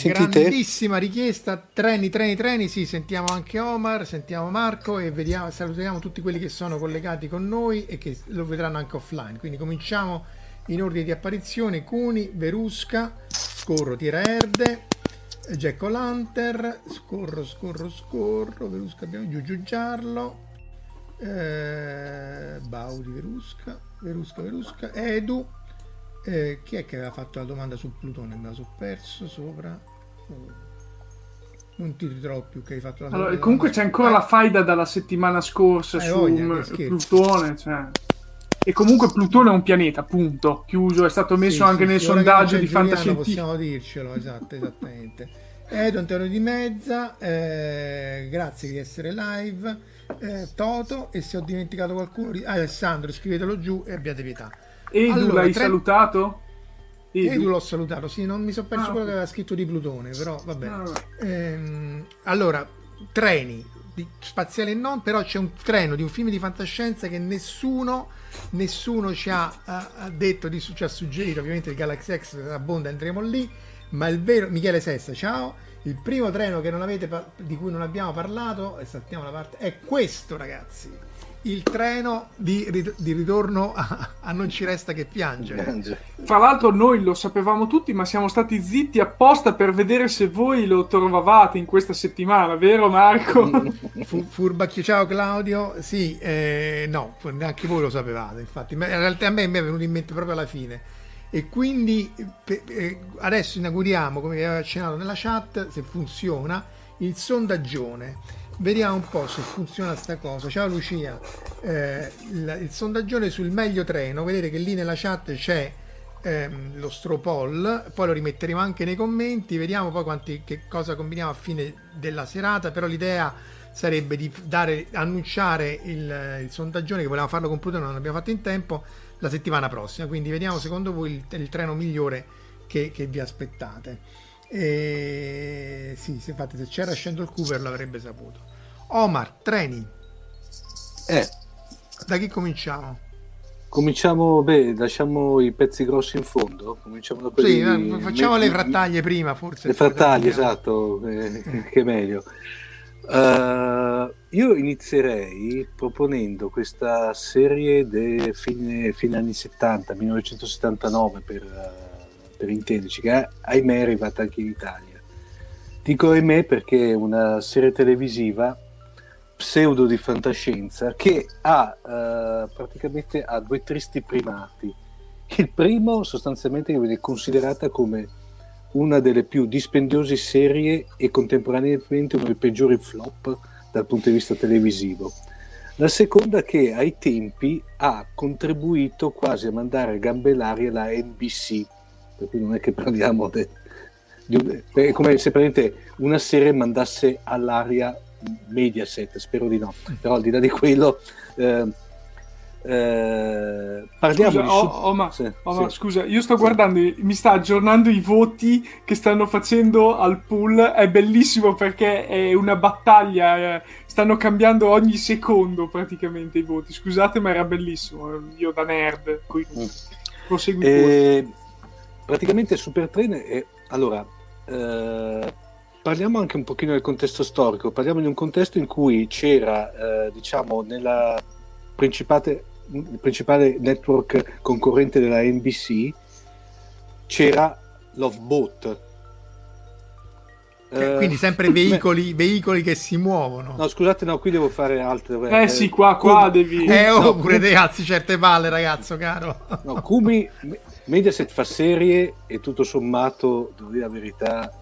Sentite? grandissima richiesta, treni, treni, treni, sì, sentiamo anche Omar, sentiamo Marco e vediamo, salutiamo tutti quelli che sono collegati con noi e che lo vedranno anche offline. Quindi cominciamo in ordine di apparizione, Cuni, Verusca, scorro, Tira Erde, Jack O'Lantern, scorro, scorro, scorro, Verusca abbiamo giù, Giarlo, eh, Baudi, Verusca, Verusca, Verusca, Edu, eh, chi è che aveva fatto la domanda su Plutone? Me la so perso sopra. Non ti ritrovo più che hai fatto la Allora, comunque c'è ancora la faida dalla settimana scorsa Eh, su voglia. Plutone. Cioè. E comunque Plutone è un pianeta, punto. Chiuso, è stato messo Sì, anche sì, nel sondaggio di fantascientifico. Possiamo dircelo, esatto, esattamente. Edo Antonio di Mezza, eh, grazie di essere live. Eh, Toto, e se ho dimenticato qualcuno, ah, Alessandro, scrivetelo giù e abbiate pietà. Edu, Allora, l'hai tre- salutato? Edu l'ho salutato, sì, non mi sono perso Ah, quello che aveva scritto di Plutone, però vabbè. Ah, vabbè. Ehm, allora, treni di- spaziali e non, però c'è un treno di un film di fantascienza che nessuno, nessuno ci ha, ha- ha detto, di, ci ha suggerito, ovviamente il Galaxy X abbonda, andremo lì, ma il vero, Michele Sessa, ciao, il primo treno che non avete di cui non abbiamo parlato, e saltiamo la parte, è questo ragazzi, il treno di, di ritorno a, a Non ci resta che piangere. Fra l'altro noi lo sapevamo tutti, ma siamo stati zitti apposta per vedere se voi lo trovavate in questa settimana, vero Marco? Fu- Furbacchio, ciao Claudio. Sì, eh, no, neanche voi lo sapevate. Infatti, Ma in realtà a me mi è venuto in mente proprio alla fine. E quindi pe- eh, adesso inauguriamo, come vi avevo accennato nella chat, se funziona, il sondaggione. Vediamo un po' se funziona sta cosa. Ciao Lucia. Eh, il, il sondaggione sul meglio treno. Vedete che lì nella chat c'è ehm, lo stropol, poi lo rimetteremo anche nei commenti, vediamo poi quanti, che cosa combiniamo a fine della serata, però l'idea sarebbe di dare, annunciare il, il sondaggione che volevamo farlo con Plutone, non l'abbiamo fatto in tempo, la settimana prossima, quindi vediamo secondo voi il, il treno migliore che, che vi aspettate. E sì, se, infatti se c'era scendo il Cooper l'avrebbe saputo. Omar, treni, Eh, da chi cominciamo? cominciamo, beh, lasciamo i pezzi grossi in fondo. Cominciamo da Sì, quelli... eh, facciamo le me- frattaglie prima, forse. Le frattaglie, esatto, eh, che è meglio. Eh, io inizierei proponendo questa serie de fine, fine anni 70, 1979 per, eh, per intenderci, che ahimè è arrivata anche in Italia. Dico ahimè perché è una serie televisiva pseudo di fantascienza che ha eh, praticamente ha due tristi primati. Il primo sostanzialmente viene considerata come una delle più dispendiose serie e contemporaneamente uno dei peggiori flop dal punto di vista televisivo. La seconda che ai tempi ha contribuito quasi a mandare a gambe l'aria la NBC, per cui non è che parliamo de, di, è come se una serie mandasse all'aria Mediaset, spero di no, però al di là di quello... Eh, eh, parliamo scusa, di oh, oh, ma, sì, oh, sì. scusa, io sto guardando, mi sta aggiornando i voti che stanno facendo al pool. È bellissimo perché è una battaglia. Eh, stanno cambiando ogni secondo praticamente i voti. Scusate, ma era bellissimo. Io da nerd. Quindi, mm. eh, praticamente Super Train è allora. Eh, parliamo anche un pochino del contesto storico. Parliamo di un contesto in cui c'era, eh, diciamo, nella principale il principale network concorrente della NBC, c'era Loveboat. Eh, quindi sempre veicoli, veicoli, che si muovono. No, scusate, no, qui devo fare altre. Eh, eh sì, qua, qua Kumi, devi. Eh, oh, no, pure Kumi... ragazzi, certe palle, ragazzo, caro. No, Kumi, Mediaset fa serie e tutto sommato, devo dire la verità,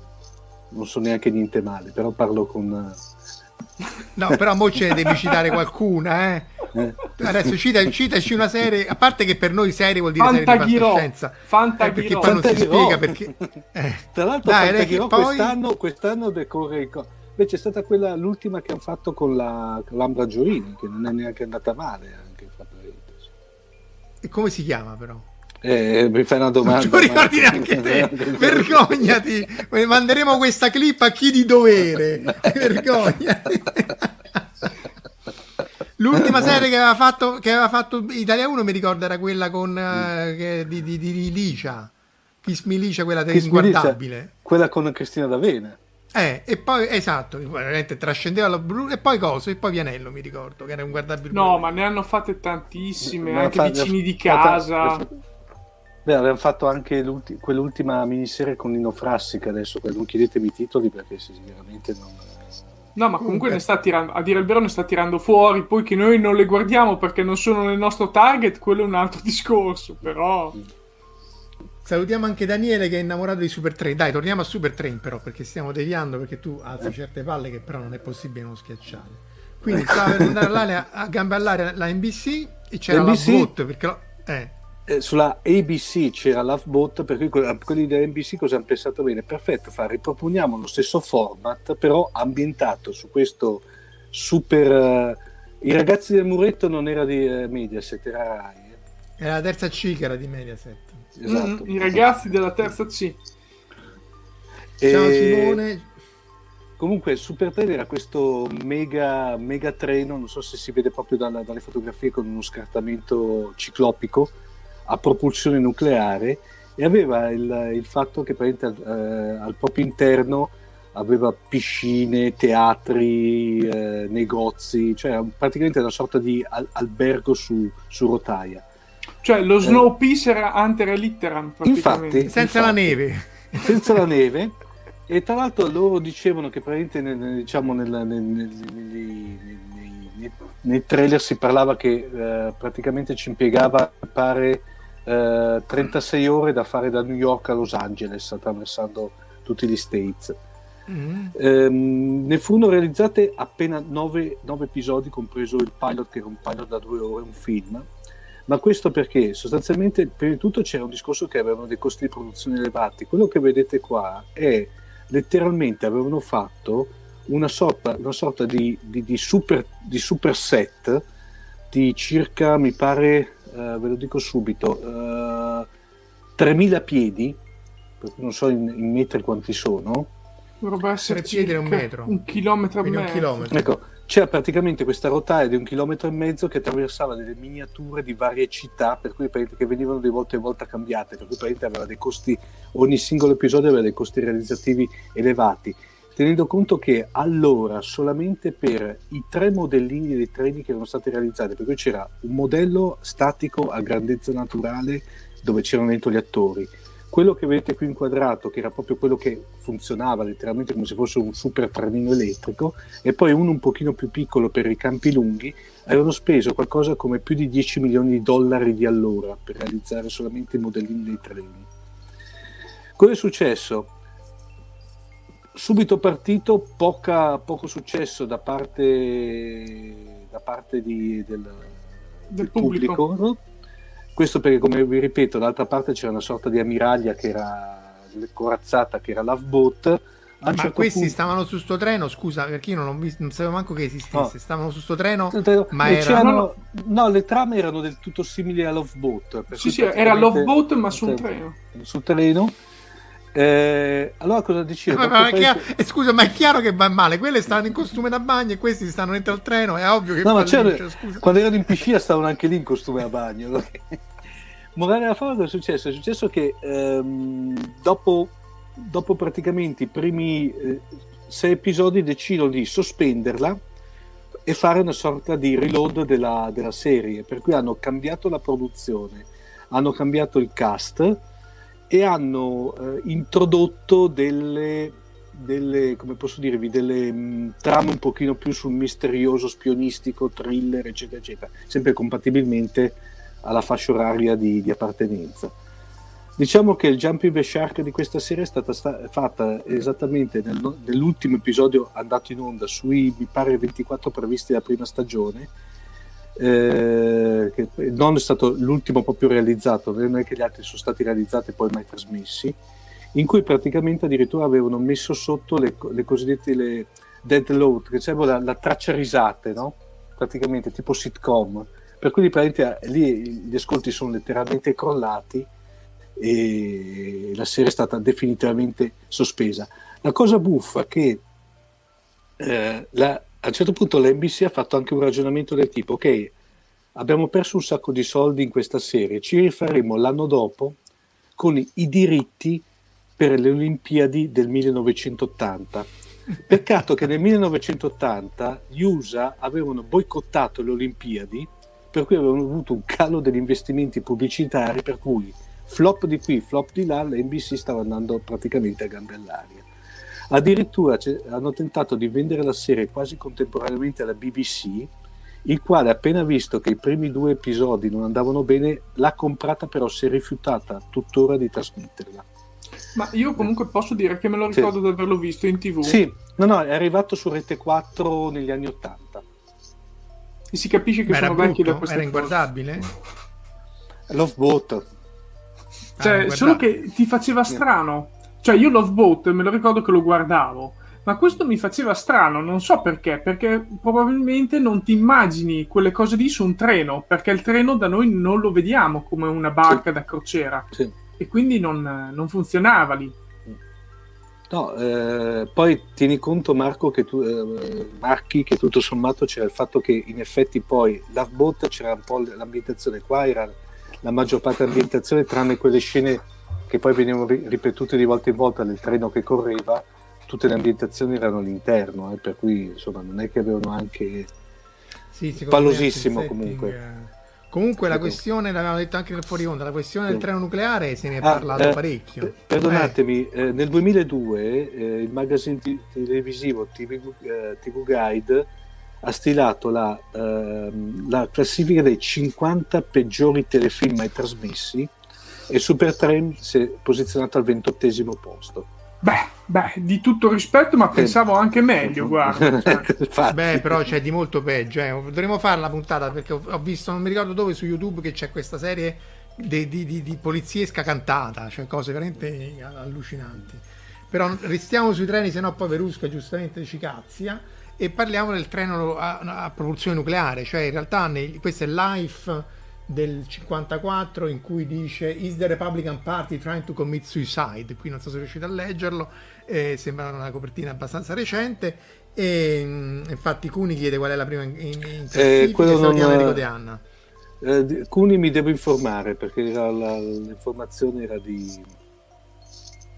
non so neanche niente male, però parlo con. No, però mo ce ne devi citare qualcuna, eh. Eh. Adesso cita, citaci una serie, a parte che per noi serie vuol dire Fantaghiro. serie di fantascienza. Fantaghiro. Eh, perché poi non si spiega perché... Eh. Tra l'altro Dai, Fantaghiro poi... quest'anno, quest'anno decorre il... Beh, c'è stata quella, l'ultima che hanno fatto con, la, l'Ambra Giorini, che non è neanche andata male, anche. E come si chiama però? Eh, mi fai una domanda. Non ricordi neanche te. Vergognati. Manderemo questa clip a chi di dovere. Vergognati. L'ultima serie che aveva fatto, che aveva fatto Italia 1 mi ricordo era quella con, uh, che, di, di, di Licia. Kiss Me Licia, quella Kiss inguardabile. Quella con Cristina D'Avena. Eh, e poi esatto, veramente trascendeva la blu e poi cosa? E poi Vianello mi ricordo che era un guardabile. No, ma ne hanno fatte tantissime, ne anche fatto, vicini di casa. Fatta, beh, avevano fatto anche quell'ultima miniserie con Nino Frassica adesso, non chiedetemi i titoli perché sinceramente non No, ma comunque, ne sta tirando, a dire il vero ne sta tirando fuori, poi che noi non le guardiamo perché non sono nel nostro target, quello è un altro discorso, però... Salutiamo anche Daniele che è innamorato di Super Train. Dai, torniamo a Super Train però, perché stiamo deviando, perché tu alzi certe palle che però non è possibile non schiacciare. Quindi stava per andare all'aria, a gambe all'aria la NBC e c'era NBC? la bot, perché... Lo, eh eh, sulla ABC c'era Lovebot, per cui quelli dell'NBC cosa hanno pensato bene? Perfetto, fa, riproponiamo lo stesso format, però ambientato su questo super... Uh, I ragazzi del muretto non era di uh, Mediaset, era Rai. Eh. Era la terza C che era di Mediaset. Esatto. Mm, I ragazzi della terza C. Ciao Simone. Comunque Super Train era questo mega, mega treno, non so se si vede proprio dalla, dalle fotografie con uno scartamento ciclopico a propulsione nucleare e aveva il, il fatto che eh, al proprio interno aveva piscine, teatri, eh, negozi, cioè praticamente una sorta di al- albergo su, su, rotaia. Cioè lo Snowpiece era Antera Litteram praticamente. Infatti, senza infatti, la neve. Senza la neve. E tra l'altro loro dicevano che praticamente nel, diciamo nel, nel, nei, nei, nei, trailer si parlava che eh, praticamente ci impiegava, pare, 36 eh, ore da fare da New York a Los Angeles attraversando tutti gli States. Mm. Ehm, ne furono realizzate appena 9, 9, episodi, compreso il pilot, che era un pilot da due ore, un film. Ma questo perché sostanzialmente, prima di tutto, c'era un discorso che avevano dei costi di produzione elevati. Quello che vedete qua è letteralmente avevano fatto una sorta, una sorta di, di, di, super, di super set di circa, mi pare, eh, ve lo dico subito, eh, 3.000 piedi, non so in, in, metri quanti sono. Dovrebbe essere piedi un metro. Un chilometro e mezzo. Chilometro. Ecco, c'era praticamente questa rotaia di un chilometro e mezzo che attraversava delle miniature di varie città, per cui che venivano di volta in volta cambiate, per cui aveva dei costi, ogni singolo episodio aveva dei costi realizzativi elevati tenendo conto che allora solamente per i tre modellini dei treni che erano stati realizzati, per cui c'era un modello statico a grandezza naturale dove c'erano dentro gli attori, quello che vedete qui inquadrato, che era proprio quello che funzionava letteralmente come se fosse un super trenino elettrico, e poi uno un pochino più piccolo per i campi lunghi, avevano speso qualcosa come più di 10 milioni di dollari di allora per realizzare solamente i modellini dei treni. Cosa è successo? Subito partito, poca, poco successo da parte, da parte di, del, del, pubblico, pubblico no? Questo perché, come vi ripeto, dall'altra parte c'era una sorta di ammiraglia che era corazzata, che era Loveboat. Ma certo questi punto... stavano su sto treno, scusa, perché io non, ho visto, non sapevo manco che esistesse. No. Stavano su sto treno, ma erano... No, le trame erano del tutto simili a Loveboat. Sì, sì, era Loveboat, ma su un treno. Sul treno eh, allora cosa dici? Ma, ma chiaro, eh, scusa, ma è chiaro che va male. Quelle stanno in costume da bagno e questi stanno dentro al treno. È ovvio che no, ma quando erano in piscina stavano anche lì in costume da bagno. Morale della favola cosa è successo? È successo che ehm, dopo, dopo, praticamente i primi eh, sei episodi decidono di sospenderla e fare una sorta di reload della, della serie. Per cui hanno cambiato la produzione, hanno cambiato il cast e hanno eh, introdotto delle, delle, come posso dirvi, delle mh, mm, trame un pochino più sul misterioso, spionistico, thriller, eccetera, eccetera, sempre compatibilmente alla fascia oraria di, di appartenenza. Diciamo che il Jumping the Shark di questa serie è stata sta- fatta esattamente nel, nell'ultimo episodio andato in onda sui, mi pare, 24 previsti della prima stagione, eh, che non è stato l'ultimo proprio realizzato, non è che gli altri sono stati realizzati e poi mai trasmessi, in cui praticamente addirittura avevano messo sotto le, le cosiddette le dead load, che serve la, la traccia risate, no? praticamente tipo sitcom, per cui praticamente lì gli ascolti sono letteralmente crollati e la serie è stata definitivamente sospesa. La cosa buffa è che eh, la, a un certo punto l'NBC ha fatto anche un ragionamento del tipo, ok, abbiamo perso un sacco di soldi in questa serie, ci rifaremo l'anno dopo con i diritti per le Olimpiadi del 1980. Peccato che nel 1980 gli USA avevano boicottato le Olimpiadi, per cui avevano avuto un calo degli investimenti pubblicitari, per cui flop di qui, flop di là, l'NBC stava andando praticamente a gambe all'aria. Addirittura hanno tentato di vendere la serie quasi contemporaneamente alla BBC, il quale appena visto che i primi due episodi non andavano bene, l'ha comprata però si è rifiutata tuttora di trasmetterla. Ma io comunque posso dire che me lo ricordo sì. di averlo visto in tv. Sì, no, no, è arrivato su Rete 4 negli anni 80. E si capisce che Ma sono vecchi da questo. Era inguardabile? Loveboat. Cioè, ah, solo che ti faceva strano. Cioè, io Loveboat me lo ricordo che lo guardavo, ma questo mi faceva strano, non so perché, perché probabilmente non ti immagini quelle cose lì su un treno, perché il treno da noi non lo vediamo come una barca sì. da crociera sì. e quindi non, non funzionava lì. No, eh, poi tieni conto Marco che tu, eh, Marchi che tutto sommato c'era il fatto che in effetti poi Loveboat c'era un po' l'ambientazione qua era la maggior parte dell'ambientazione tranne quelle scene che poi venivano ripetute di volta in volta del treno che correva, tutte le ambientazioni erano all'interno, eh, per cui insomma non è che avevano anche sì, pallosissimo comunque. Eh. Comunque la questione, l'avevamo detto anche nel fuori onda, la questione del treno nucleare se ne è ah, parlato eh, parecchio. Perdonatemi, eh. nel 2002 eh, il magazine t- televisivo TV, TV, Guide ha stilato la, ehm, la classifica dei 50 peggiori telefilm mai trasmessi e Super si è posizionato al ventottesimo posto. Beh, beh, di tutto rispetto, ma pensavo anche meglio, guarda. Cioè. beh, però c'è di molto peggio. Eh. Dovremmo fare la puntata perché ho, ho, visto, non mi ricordo dove, su YouTube che c'è questa serie di, di, di, di poliziesca cantata, cioè cose veramente allucinanti. Però restiamo sui treni, se no poi Verusca giustamente ci cazzia. E parliamo del treno a, a propulsione nucleare, cioè in realtà nei, questo è Life del 54 in cui dice Is the Republican Party trying to commit suicide? Qui non so se riuscite a leggerlo, eh, sembra una copertina abbastanza recente. E mm, infatti Cuni chiede qual è la prima in, in, in eh, quello non, Enrico De Anna. Eh, Cuni mi devo informare perché la, la, l'informazione era di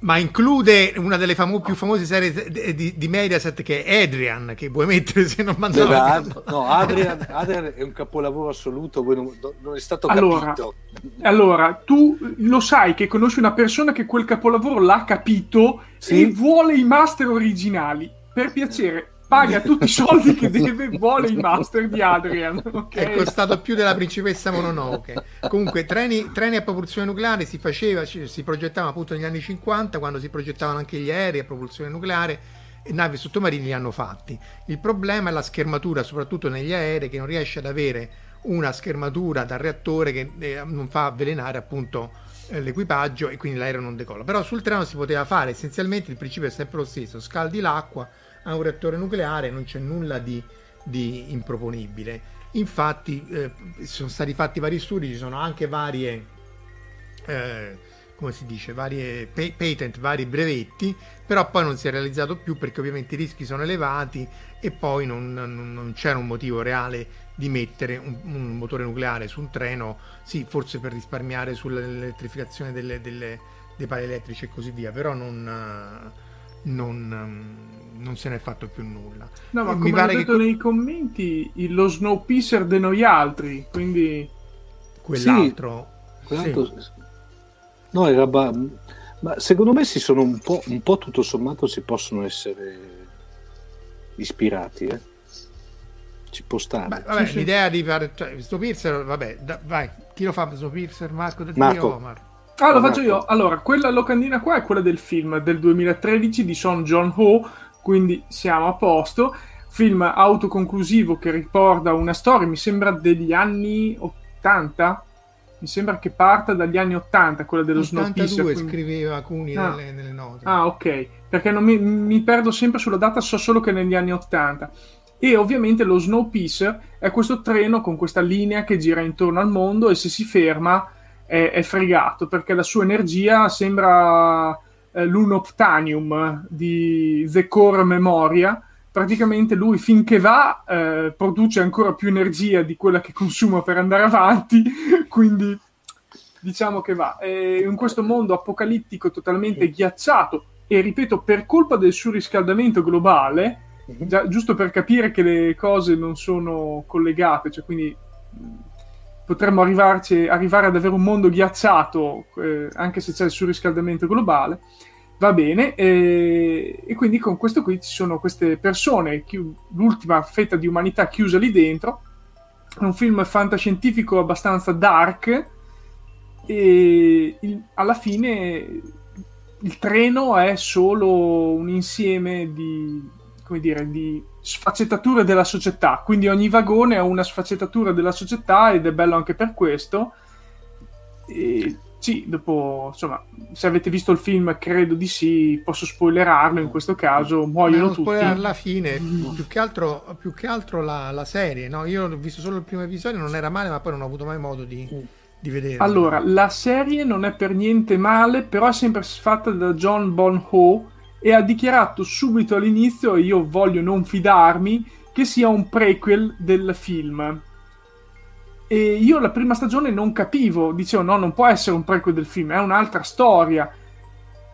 ma include una delle famo- più famose serie di, di, Mediaset che è Adrian, che vuoi mettere se non mandavo Ad- No, Adrian, Adrian, è un capolavoro assoluto, non, non, è stato allora, capito. Allora, tu lo sai che conosci una persona che quel capolavoro l'ha capito sì? e vuole i master originali. Per piacere, paga tutti i soldi che deve, vuole i master di Adrian. Okay? È costato più della principessa Mononoke. Comunque, treni, treni, a propulsione nucleare si faceva, si progettavano appunto negli anni 50, quando si progettavano anche gli aerei a propulsione nucleare e navi sottomarini li hanno fatti. Il problema è la schermatura, soprattutto negli aerei, che non riesce ad avere una schermatura dal reattore che eh, non fa avvelenare appunto eh, l'equipaggio e quindi l'aereo non decolla. Però sul treno si poteva fare, essenzialmente il principio è sempre lo stesso, scaldi l'acqua a un reattore nucleare non c'è nulla di, di improponibile. Infatti eh, sono stati fatti vari studi, ci sono anche varie, eh, come si dice, varie patent, vari brevetti, però poi non si è realizzato più perché ovviamente i rischi sono elevati e poi non, non, non c'era un motivo reale di mettere un, un, motore nucleare su un treno, sì, forse per risparmiare sull'elettrificazione delle, delle, dei pali elettrici e così via, però non, non non se ne è fatto più nulla. No, ma mi pare detto che... nei commenti, lo Snowpiercer de noi altri, quindi... Quell'altro... Sì, quell'altro... Sì. No, era... Ba... Ma secondo me si sono un po', un po' tutto sommato si possono essere ispirati, eh? Ci può stare. Beh, vabbè, sì, l'idea di fare... Cioè, Snowpiercer, vabbè, da, vai, chi lo fa Snowpiercer? Marco Del Marco. Omar. Ah, lo faccio io. Allora, quella locandina qua è quella del film del 2013 di Son John Ho quindi siamo a posto. Film autoconclusivo che riporta una storia, mi sembra degli anni 80. Mi sembra che parta dagli anni 80, quella dello 82 Snowpiercer. Quindi... scriveva Cuni ah. nelle, nelle, note. Ah, ok. Perché mi, mi, perdo sempre sulla data, so solo che negli anni 80. E ovviamente lo Snowpiercer è questo treno con questa linea che gira intorno al mondo e se si ferma è, è fregato perché la sua energia sembra eh, l'Unoptanium di The Core Memoria. Praticamente lui finché va eh, produce ancora più energia di quella che consuma per andare avanti, quindi diciamo che va. E in questo mondo apocalittico totalmente ghiacciato e ripeto per colpa del surriscaldamento globale, mhm. già, giusto per capire che le cose non sono collegate, cioè quindi potremmo arrivare ad avere un mondo ghiacciato eh, anche se c'è il surriscaldamento globale. Va bene, e, e, quindi con questo qui ci sono queste persone, chi, l'ultima fetta di umanità chiusa lì dentro. È un film fantascientifico abbastanza dark e il, alla fine il treno è solo un insieme di, come dire, di sfaccettature della società, quindi ogni vagone ha una sfaccettatura della società ed è bello anche per questo. E sì, dopo, insomma, se avete visto il film, credo di sì, posso spoilerarlo in questo caso, muoiono non tutti. alla fine, mm. più che altro, più che altro la, la, serie, no? Io ho visto solo il primo episodio, non era male, ma poi non ho avuto mai modo di, mm. di vederlo. Allora, la serie non è per niente male, però è sempre fatta da John Bon Ho, e ha dichiarato subito all'inizio, io voglio non fidarmi, che sia un prequel del film. E io la prima stagione non capivo, dicevo no, non può essere un prequel del film, è un'altra storia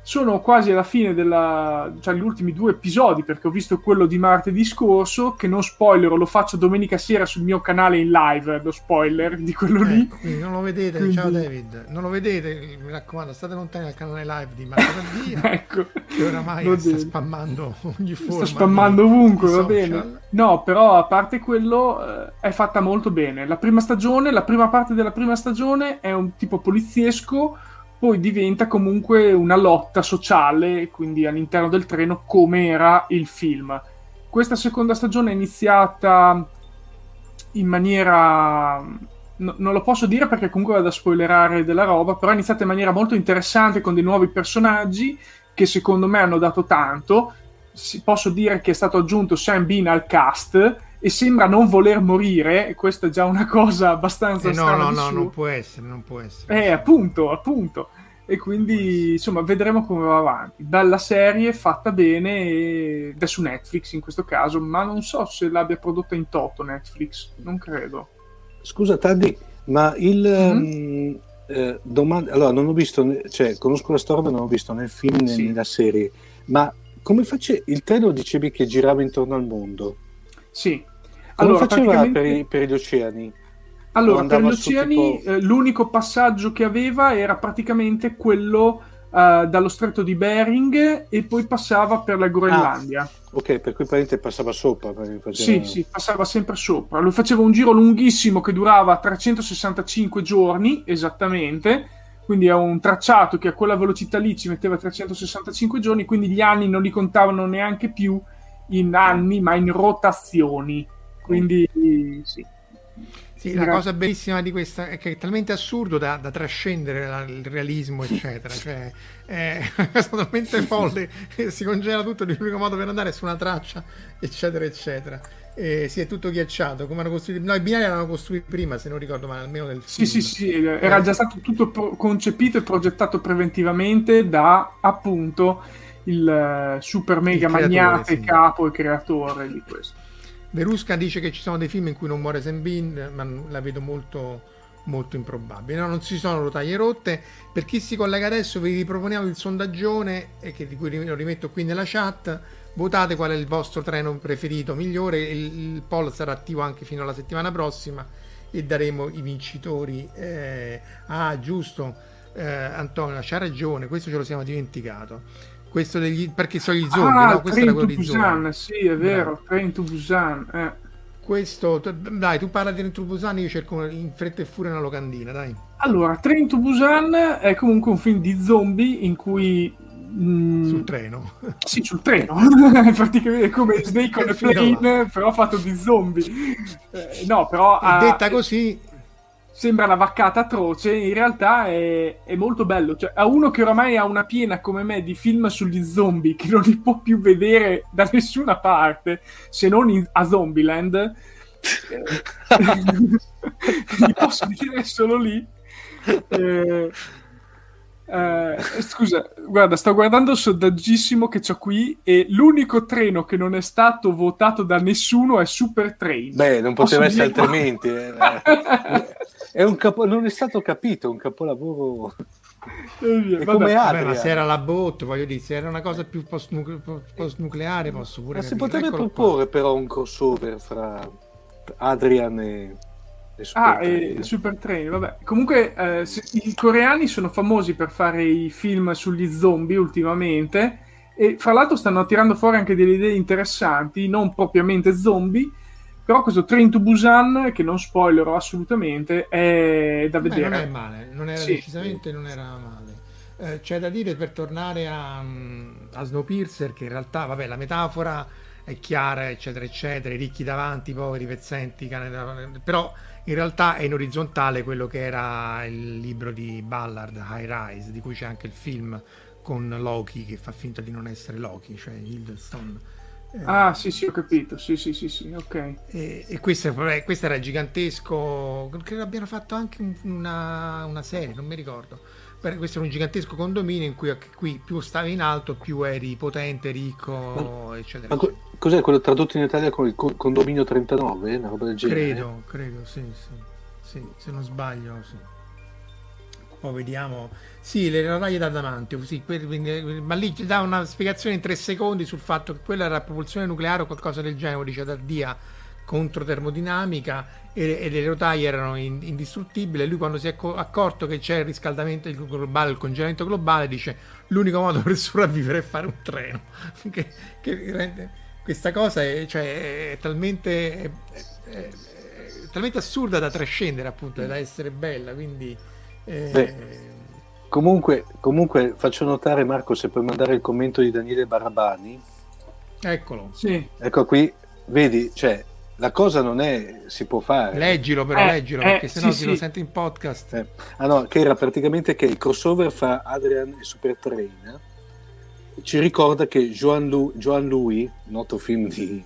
sono quasi alla fine della, cioè gli ultimi due episodi perché ho visto quello di martedì scorso che non spoilerò lo faccio domenica sera sul mio canale in live lo spoiler di quello lì. Eh, non lo vedete. Quindi... ciao David. Non lo vedete? Mi raccomando state lontani dal canale live di martedì. Ecco. Che oramai sta spammando ogni forma sta spammando di, ovunque di va bene. No però a parte quello eh, è fatta molto bene. La prima stagione la prima parte della prima stagione è un tipo poliziesco poi diventa comunque una lotta sociale, quindi all'interno del treno, come era il film. Questa seconda stagione è iniziata in maniera... No, non lo posso dire perché comunque vado a spoilerare della roba, però è iniziata in maniera molto interessante con dei nuovi personaggi che secondo me hanno dato tanto. posso dire che è stato aggiunto Sam Bean al cast e sembra non voler morire, e questa è già una cosa abbastanza eh no, no, no, non può essere, non può essere. Eh, appunto, appunto. E quindi, insomma, vedremo come va avanti. Bella serie, fatta bene, è su Netflix in questo caso, ma non so se l'abbia prodotta in toto Netflix, non credo. Scusa, Taddy, ma il, mm-hmm. eh, domanda, allora non ho visto, cioè conosco la storia ma non ho visto né il film né sì. nella serie, ma come face il treno dicevi che girava intorno al mondo? Sì. Come allora, faceva praticamente... per, per, gli oceani? Allora, per gli oceani tipo... eh, l'unico passaggio che aveva era praticamente quello uh, dallo stretto di Bering e poi passava per la Groenlandia. Ah, ok, per cui praticamente passava sopra. Faceva... Sì, sì, passava sempre sopra. Lui faceva un giro lunghissimo che durava 365 giorni esattamente. Quindi è un tracciato che a quella velocità lì ci metteva 365 giorni, quindi gli anni non li contavano neanche più in anni, ma in rotazioni. Quindi sì. Sì, la cosa bellissima di questa è che è talmente assurdo da, da trascendere la, il realismo, eccetera. cioè, è una cosa talmente folle che si congela tutto. L'unico modo per andare è su una traccia, eccetera, eccetera. E si è tutto ghiacciato. Come hanno costruito? No, i binari erano costruiti prima, se non ricordo male, almeno nel film. Sì, sì, sì, era già stato tutto pro- concepito e progettato preventivamente da appunto il uh, super mega il magnate, sì. capo e creatore di questo. Verusca dice che ci sono dei film in cui non muore Sam Bean, ma la vedo molto, molto improbabile. No, non ci sono rotaie rotte. Per chi si collega adesso, vi riproponiamo il sondaggione, e che, di cui lo rimetto qui nella chat. Votate qual è il vostro treno preferito migliore. Il, il poll sarà attivo anche fino alla settimana prossima e daremo i vincitori. Eh, ah, giusto, eh, Antonio, c'ha ragione, questo ce lo siamo dimenticato questo degli, perché sono gli zombie, ah, no? Questo era quello di Busan, sì, è vero, no. Train to Busan. Eh. Questo, dai, tu parla di Train to Busan, io cerco in fretta e furia una locandina, dai. Allora, Train to Busan è comunque un film di zombie in cui Mm. sul treno sì sul treno praticamente come Snake on a Plane però fatto di zombie eh, no però ha... detta così sembra una vaccata atroce, in realtà è, è, molto bello. Cioè, a uno che oramai ha una piena come me di film sugli zombie, che non li può più vedere da nessuna parte, se non in, a Zombieland, eh, li posso dire solo lì. Eh, eh, scusa, guarda, sto guardando il sondaggissimo che ho qui e l'unico treno che non è stato votato da nessuno è Super Train. Beh, non poteva essere altrimenti. Eh. è un capo... Non è stato capito, un capolavoro. Eh, come Vabbè, ma se era la bot, voglio dire, se era una cosa più post-nucleare, posso pure. Ma si potrebbe proporre qua. però un crossover fra Adrian e Super ah, Train. Super Train, vabbè. Comunque eh, i coreani sono famosi per fare i film sugli zombie ultimamente e fra l'altro stanno tirando fuori anche delle idee interessanti, non propriamente zombie, però questo Train to Busan, che non spoilerò assolutamente, è da vedere. Beh, non è male, non era sì. decisamente non era male. Eh, c'è da dire per tornare a, a Snowpiercer che in realtà, vabbè, la metafora è chiara, eccetera, eccetera, i ricchi davanti, i poveri, pezzenti, cane davanti, però in realtà è in orizzontale quello che era il libro di Ballard, High Rise, di cui c'è anche il film con Loki che fa finta di non essere Loki, cioè Hiddleston. Eh, ah, sì, sì, ho capito. Sì, sì, sì, sì, ok. E, e questo, vabbè, questo, era gigantesco. Credo abbiano fatto anche una, una serie, non mi ricordo. Questo era un gigantesco condominio in cui qui più stavi in alto, più eri potente, ricco, ma, eccetera. Ma Cos'è quello tradotto in Italia con il condominio 39? Una roba del genere? Credo, credo, sì, sì, sì se non sbaglio, sì. Poi vediamo. Sì, le rotaie da davanti, sì, ma lì ti dà una spiegazione in tre secondi sul fatto che quella era propulsione nucleare o qualcosa del genere, dice da Dia contro termodinamica e, e, le rotaie erano in, indistruttibili lui quando si è accorto che c'è il riscaldamento globale, il congelamento globale, dice l'unico modo per sopravvivere è fare un treno. che, che rende questa cosa è, cioè, è talmente, è, è, talmente, assurda da trascendere, appunto, da essere bella. Quindi, eh... Beh, comunque, comunque, faccio notare, Marco, se puoi mandare il commento di Daniele Barabani. Eccolo. Sì. Ecco qui, vedi, cioè, la cosa non è si può fare leggilo però eh, leggilo eh, perché sennò sì, ti sì. lo senti in podcast eh. ah no che era praticamente che il crossover fra Adrian e Super Train ci ricorda che Joan, Lu- Joan Louis, noto film di,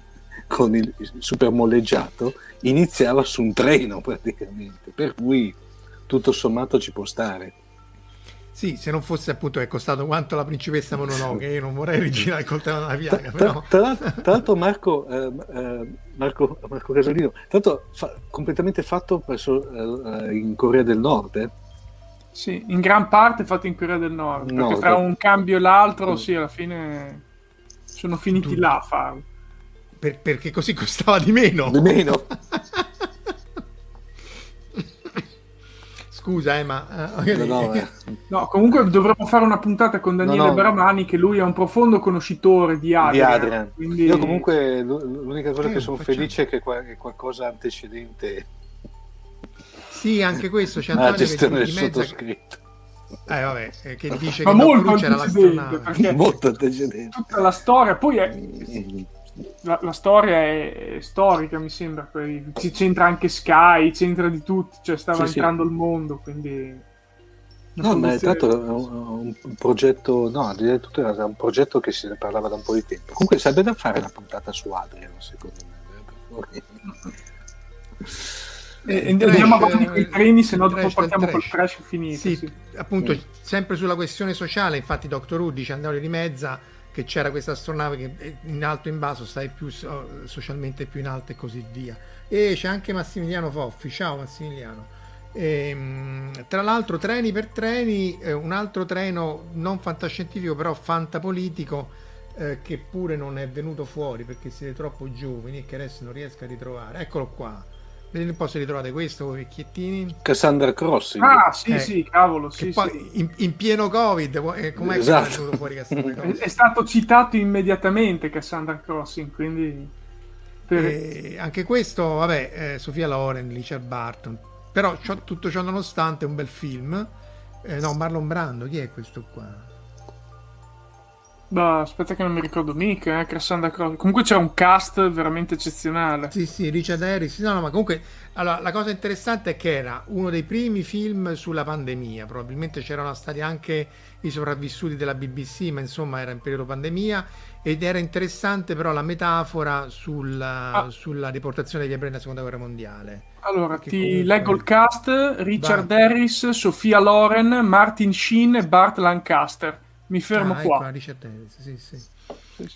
con il super molleggiato, iniziava su un treno praticamente, per cui tutto sommato ci può stare. Sì, se non fosse appunto che è costato quanto la principessa Mononoke, io non vorrei rigirare il coltello nella piaga. Però... Tra, tra, tra l'altro Marco, eh, eh, Marco, Marco Casolino, tra l'altro fa, completamente fatto presso, eh, in Corea del Nord, eh Sì, in gran parte fatto in Corea del Nord, No, perché tra un cambio e l'altro, Mm. sì, alla fine sono finiti Tu- là a farlo. Per- perché così costava di meno. Nemmeno. Scusa, eh, ma... No, no, eh. No, comunque dovremmo fare una puntata con Daniele No, no. Bramani, che lui è un profondo conoscitore di Adrian. di Adrian. Quindi... Io comunque l'u- l'unica cosa Eh, che sono facciamo. felice è che è qualcosa antecedente Sì, anche questo c'è Antonio che gestione del di mezza... sottoscritto. Eh, vabbè, eh, che dice Ma che molto c'era antecedente, l'astronave. perché Molto antecedente. tutta la storia, poi è, Mm. La, la storia è, è storica, mi sembra. poi ci c'entra anche Sky, c'entra di tutto, cioè stava Sì, sì. entrando il mondo, quindi... No, ma l'altro era un, un progetto, no, tutto era un progetto che se ne parlava da un po' di tempo. Comunque sarebbe da fare una puntata su Adrian, secondo me. Eh, e trash, andiamo avanti con eh, i treni, se no dopo partiamo col trash. trash finito. Sì, sì. appunto, Mm. sempre sulla questione sociale, infatti Dr. Who dice andare di mezza che c'era questa astronave che eh, in alto e in basso stai più so- socialmente più in alto e così via. E c'è anche Massimiliano Foffi, ciao Massimiliano. Ehm, tra l'altro treni per treni, eh, un altro treno non fantascientifico però fantapolitico eh, che pure non è venuto fuori perché siete troppo giovani e che adesso non riesco a ritrovare. Eccolo qua. Vedete un po' se ritrovate questo voi vecchiettini. Cassandra Crossing. Ah, sì, Eh, sì, cavolo, sì, poi sì. in, in pieno Covid, eh, com'è Esatto. che è venuto fuori Cassandra Crossing? è stato citato immediatamente Cassandra Crossing, quindi... per- E anche questo, vabbè, eh, Sofia Loren, Richard Barton. Però ciò- tutto ciò nonostante è un bel film. Eh, no, Marlon Brando, chi è questo qua? Bah, aspetta che non mi ricordo mica, eh, Cassandra Crossing. Comunque c'era un cast veramente eccezionale. Sì, sì, Richard Harris. No, no, ma comunque allora, la cosa interessante è che era uno dei primi film sulla pandemia. Probabilmente c'erano stati anche i sopravvissuti della BBC, ma insomma era in periodo pandemia. Ed era interessante però la metafora sulla, Ah. sulla deportazione degli ebrei nella seconda guerra mondiale. Allora, ti comunque- leggo il cast: Richard Vai. Harris, Sofia Loren, Martin Sheen e Bart Lancaster. Mi fermo Ah, qua. ecco, Richard Harris, sì, sì.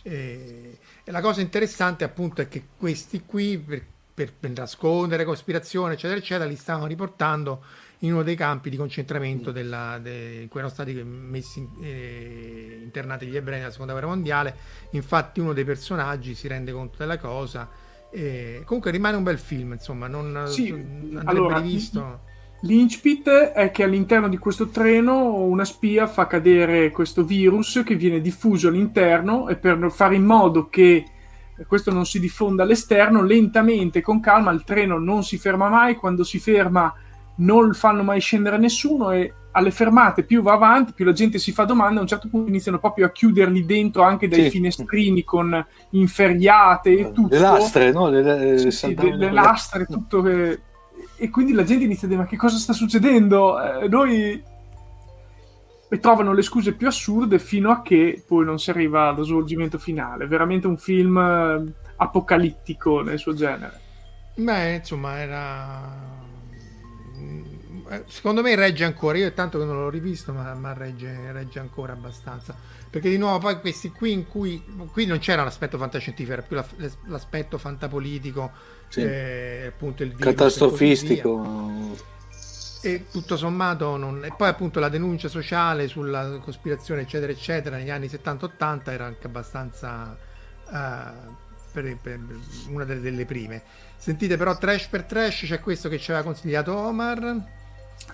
E, e la cosa interessante appunto è che questi qui per, per, per nascondere cospirazione eccetera eccetera li stavano riportando in uno dei campi di concentramento della, de- in cui erano stati messi eh, internati gli ebrei nella seconda guerra mondiale infatti uno dei personaggi si rende conto della cosa e comunque rimane un bel film insomma non Sì, andrebbe allora, rivisto L'incipit è che all'interno di questo treno una spia fa cadere questo virus che viene diffuso all'interno e per fare in modo che questo non si diffonda all'esterno, lentamente, con calma, il treno non si ferma mai, quando si ferma non fanno mai scendere nessuno e alle fermate più va avanti, più la gente si fa domande, a un certo punto iniziano proprio a chiuderli dentro anche dai Sì. finestrini con inferriate e tutto. Le lastre, no? Le, le- Sì, sì, le- lastre, tutto che... E quindi la gente inizia a dire: Ma che cosa sta succedendo? Eh, noi. E trovano le scuse più assurde fino a che poi non si arriva allo svolgimento finale. Veramente un film eh, apocalittico nel suo genere. Beh, insomma, era. mm, eh, Secondo me regge ancora. Io tanto che non l'ho rivisto, ma, ma regge, regge ancora abbastanza. Perché di nuovo, poi questi qui in cui. Qui non c'era l'aspetto fantascientifico, era più la- l'aspetto fantapolitico, Sì. eh, appunto il virus Catastrofistico. e tutto sommato non... e poi appunto la denuncia sociale sulla cospirazione eccetera eccetera negli anni 70-80 era anche abbastanza eh, per- per- una delle, delle prime sentite però trash per trash c'è questo che ci aveva consigliato Omar ragazzi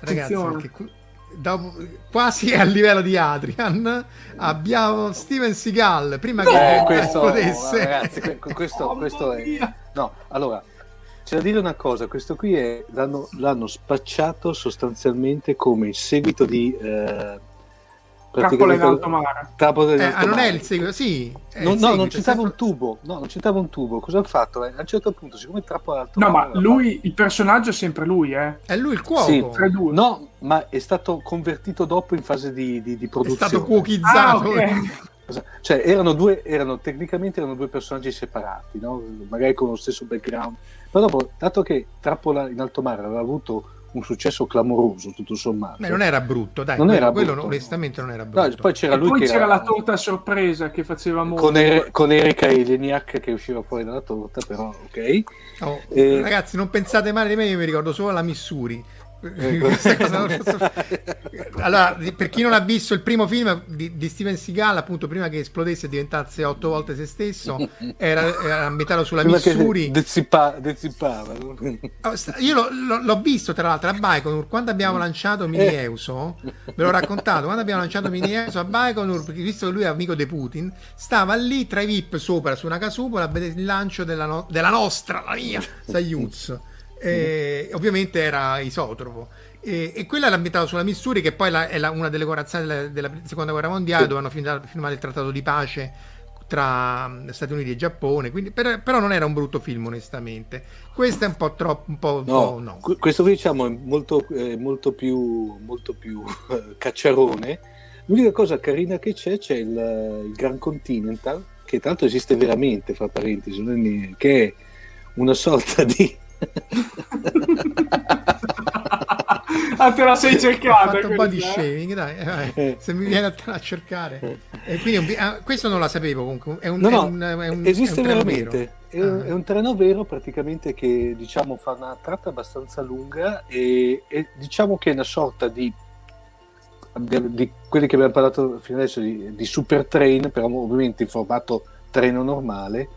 Attenzione. perché qui- dopo- quasi a livello di Adrian abbiamo Steven Seagal prima che Eh, questo, esplodesse ragazzi, que- que- questo, questo è... mia! No, allora, c'è da dire una cosa, questo qui è, l'hanno, l'hanno spacciato sostanzialmente come il seguito di... Eh, Trappola in alto mare. Trappola in Eh, alto ah, non è mare. il seguito sì è No, il no, non c'entrava è un tubo, no, non c'entrava un tubo. Cosa hanno fatto? Eh, a un certo punto, siccome Trappola in alto No, ma mare aveva lui, il personaggio è sempre lui, eh. è lui il cuoco Sì. No, ma è stato convertito dopo in fase di, di, di è produzione. stato Ah, cuochizzato ok. Cioè, erano due, erano tecnicamente erano due personaggi separati, no? magari con lo stesso background. Ma dopo, dato che Trappola in alto mare aveva avuto un successo clamoroso, tutto sommato. Beh, non era brutto, dai, Non quello, era quello brutto. onestamente non era No, brutto. poi c'era E lui poi che c'era era- la torta sorpresa che faceva molto. con, Er- con Erika Eleniak che usciva fuori dalla torta, però ok. Oh, Eh, Ragazzi, non pensate male di me, io mi ricordo solo la Missouri. allora, per chi non ha visto il primo film di, di, Steven Seagal, appunto, prima che esplodesse e diventasse otto volte se stesso, era, era ambientato sulla prima Missouri. Dezippava. Oh, io lo, lo, l'ho visto tra l'altro a Baikonur quando abbiamo lanciato Mini eh. Euso. Ve l'ho raccontato quando abbiamo lanciato Mini Euso a Baikonur, visto che lui è amico di Putin, stava lì tra i VIP sopra su una casupola a vedere il lancio della, no, della nostra, la mia Soyuz e, ovviamente era isotropo. E, e quella era ambientata sulla Missouri, che poi la, è la, una delle corazzate della, della, seconda guerra mondiale, dove hanno firmato, firmato, il trattato di pace tra mm, Stati Uniti e Giappone. Quindi, per, però non era un brutto film, onestamente. Questo è un po' troppo. Un po', no, no. Questo diciamo è molto, eh, molto più, molto più cacciarone. L'unica cosa carina che c'è c'è il, il Grand Continental, che tra l'altro esiste veramente, fra parentesi, che è una sorta di ah, te la sei cercata. Ho fatto un po' di eh? shaving, dai, eh, eh, se mi viene a, a cercare. E quindi, ah, questo non la sapevo comunque. È un, no, no, è un, è un, esiste veramente. È un, ah. è un, treno vero praticamente che diciamo fa una tratta abbastanza lunga e, e diciamo che è una sorta di, di, di, quelli che abbiamo parlato fino adesso di, di super train, però ovviamente in formato treno normale,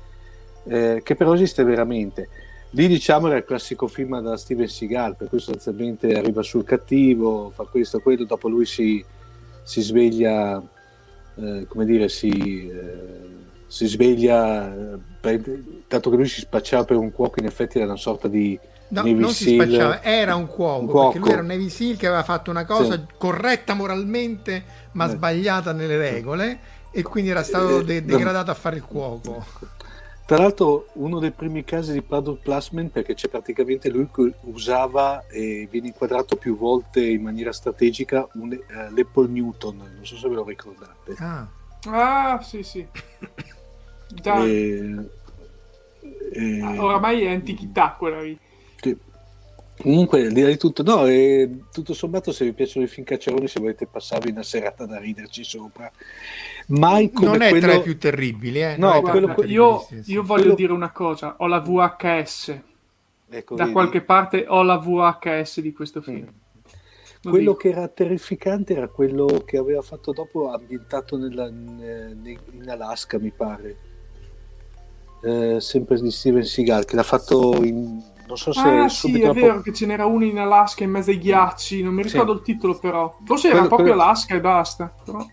eh, che però esiste veramente Lì diciamo era il classico film da Steven Seagal, per cui sostanzialmente arriva sul cattivo, fa questo, quello, dopo lui si, si sveglia, eh, come dire, si, eh, si sveglia, eh, dato che lui si spacciava per un cuoco, in effetti era una sorta di... No, Navy non Seal. si spacciava, era un cuoco, un cuoco, perché lui era un Navy Seal che aveva fatto una cosa sì. corretta moralmente, ma eh. sbagliata nelle regole, e quindi era stato eh, de- degradato a fare il cuoco. Tra l'altro uno dei primi casi di product placement perché c'è praticamente lui che usava e viene inquadrato più volte in maniera strategica un, uh, l'Apple Newton, non so se ve lo ricordate. Ah, ah sì sì. Già. E, e... Oramai è antichità quella lì. Sì. Comunque, direi tutto, no, e tutto sommato se vi piacciono i film cacciaroni, se volete passarvi una serata da riderci sopra, mai come non è quello... tra i più terribili eh? no, quello... io, io, voglio quello... dire una cosa ho la VHS ecco, da vedi. qualche parte ho la VHS di questo film mm. quello dico. che era terrificante era quello che aveva fatto dopo ambientato nella, in Alaska mi pare eh, sempre di Steven Seagal che l'ha fatto in non so se ah, sì, è vero che ce n'era uno in Alaska in mezzo ai ghiacci. Non mi ricordo sì. il titolo, però. Forse quello, era proprio quello... Alaska e basta. Però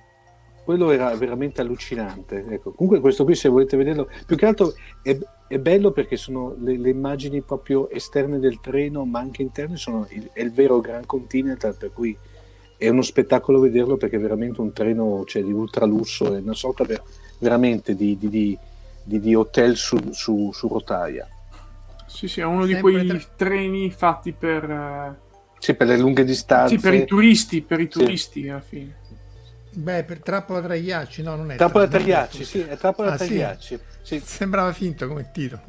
quello era veramente allucinante. Ecco. Comunque questo qui se volete vederlo, più che altro è, è bello perché sono le, le, immagini proprio esterne del treno, ma anche interne, sono il, è il vero Grand Continental, per cui è uno spettacolo vederlo perché è veramente un treno cioè, di ultralusso, è una sorta ver- veramente di, di, di, di, hotel su, su, su rotaia. Sì, sì, è uno Sempre di quei tre... treni fatti per... Uh... Sì, per le lunghe distanze. Sì, per i turisti, per i turisti sì. alla fine. Beh, per Trappola tra ghiacci, no, non è Trappola tra ghiacci, sì, è Trappola ah, tra sì? ghiacci. Sì. Sembrava finto come titolo.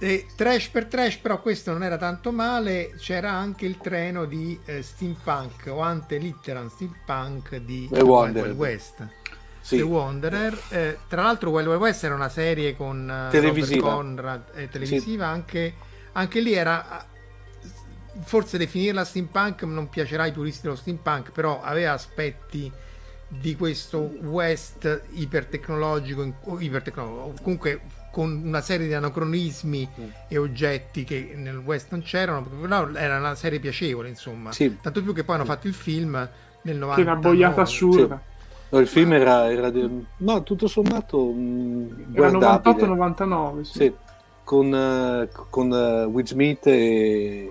E trash per trash, però questo non era tanto male. C'era anche il treno di eh, steampunk o ante litteram steampunk di The Wild West. Sì. The Wanderer. Eh, tra l'altro, Wild West era una serie con uh, televisiva, Conrad, eh, televisiva anche, anche lì era forse definirla steampunk non piacerà ai puristi dello steampunk, però aveva aspetti di questo West ipertecnologico, ipertecnologico comunque con una serie di anacronismi mm. e oggetti che nel West non c'erano, però era una serie piacevole, insomma. Sì. Tanto più che poi hanno fatto il film nel 90. Che è una boiata assurda. Sì. No, il film era, era de... no, tutto sommato mh, era 98-99 sì. sì. con, uh, con uh, Will Smith e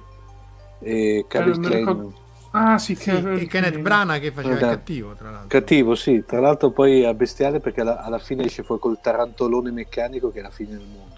e Kevin eh, Klein. Ah sì, sì e Kenneth Brana che faceva il cattivo tra l'altro. Cattivo sì, tra l'altro poi è bestiale perché alla, alla, fine esce fuori col tarantolone meccanico che è la fine del mondo.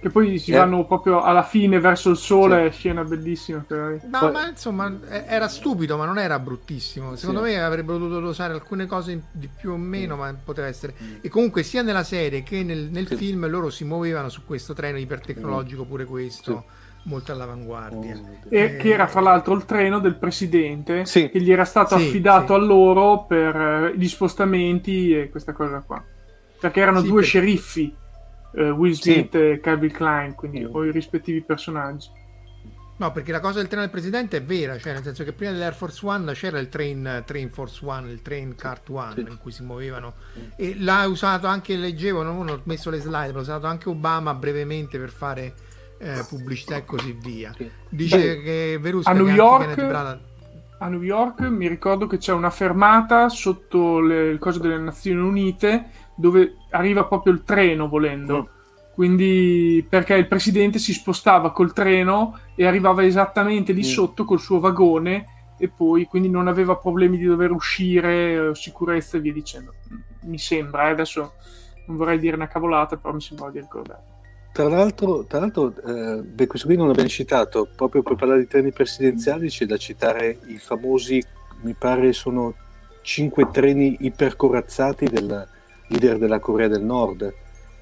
Che poi si eh. vanno proprio alla fine verso il sole, sì. scena bellissima. No, poi... ma insomma era stupido, ma non era bruttissimo. Secondo sì. me avrebbero dovuto usare alcune cose di più o meno, ma poteva essere. Mm. E comunque sia nella serie che nel, nel sì. film loro si muovevano su questo treno ipertecnologico, pure questo molto all'avanguardia. Oh, e eh, che era fra l'altro il treno del presidente sì. che gli era stato sì, affidato sì. a loro per eh, gli spostamenti e questa cosa qua. Perché erano due perché... sceriffi. uh, Will Smith sì. e Calvin Klein, quindi o i rispettivi personaggi. No, perché la cosa del treno del presidente è vera, cioè nel senso che prima dell'Air Force One c'era il train, train Force One, il train Cart One sì. in cui si muovevano e l'ha usato anche, leggevo, non ho messo le slide, l'ha usato anche Obama brevemente per fare eh, pubblicità e così via. Dice Beh, che Verusca a New York a New York mi ricordo che c'è una fermata sotto le, il coso delle Nazioni Unite dove arriva proprio il treno volendo. Oh quindi perché il presidente si spostava col treno e arrivava esattamente lì mm. sotto col suo vagone e poi quindi non aveva problemi di dover uscire, sicurezza e via dicendo. Mi sembra, eh, adesso non vorrei dire una cavolata, però mi sembra di ricordare. Tra l'altro, tra l'altro eh, beh, questo qui non l'abbiamo citato, proprio per parlare di treni presidenziali c'è da citare i famosi, mi pare sono cinque treni ipercorazzati del leader della Corea del Nord,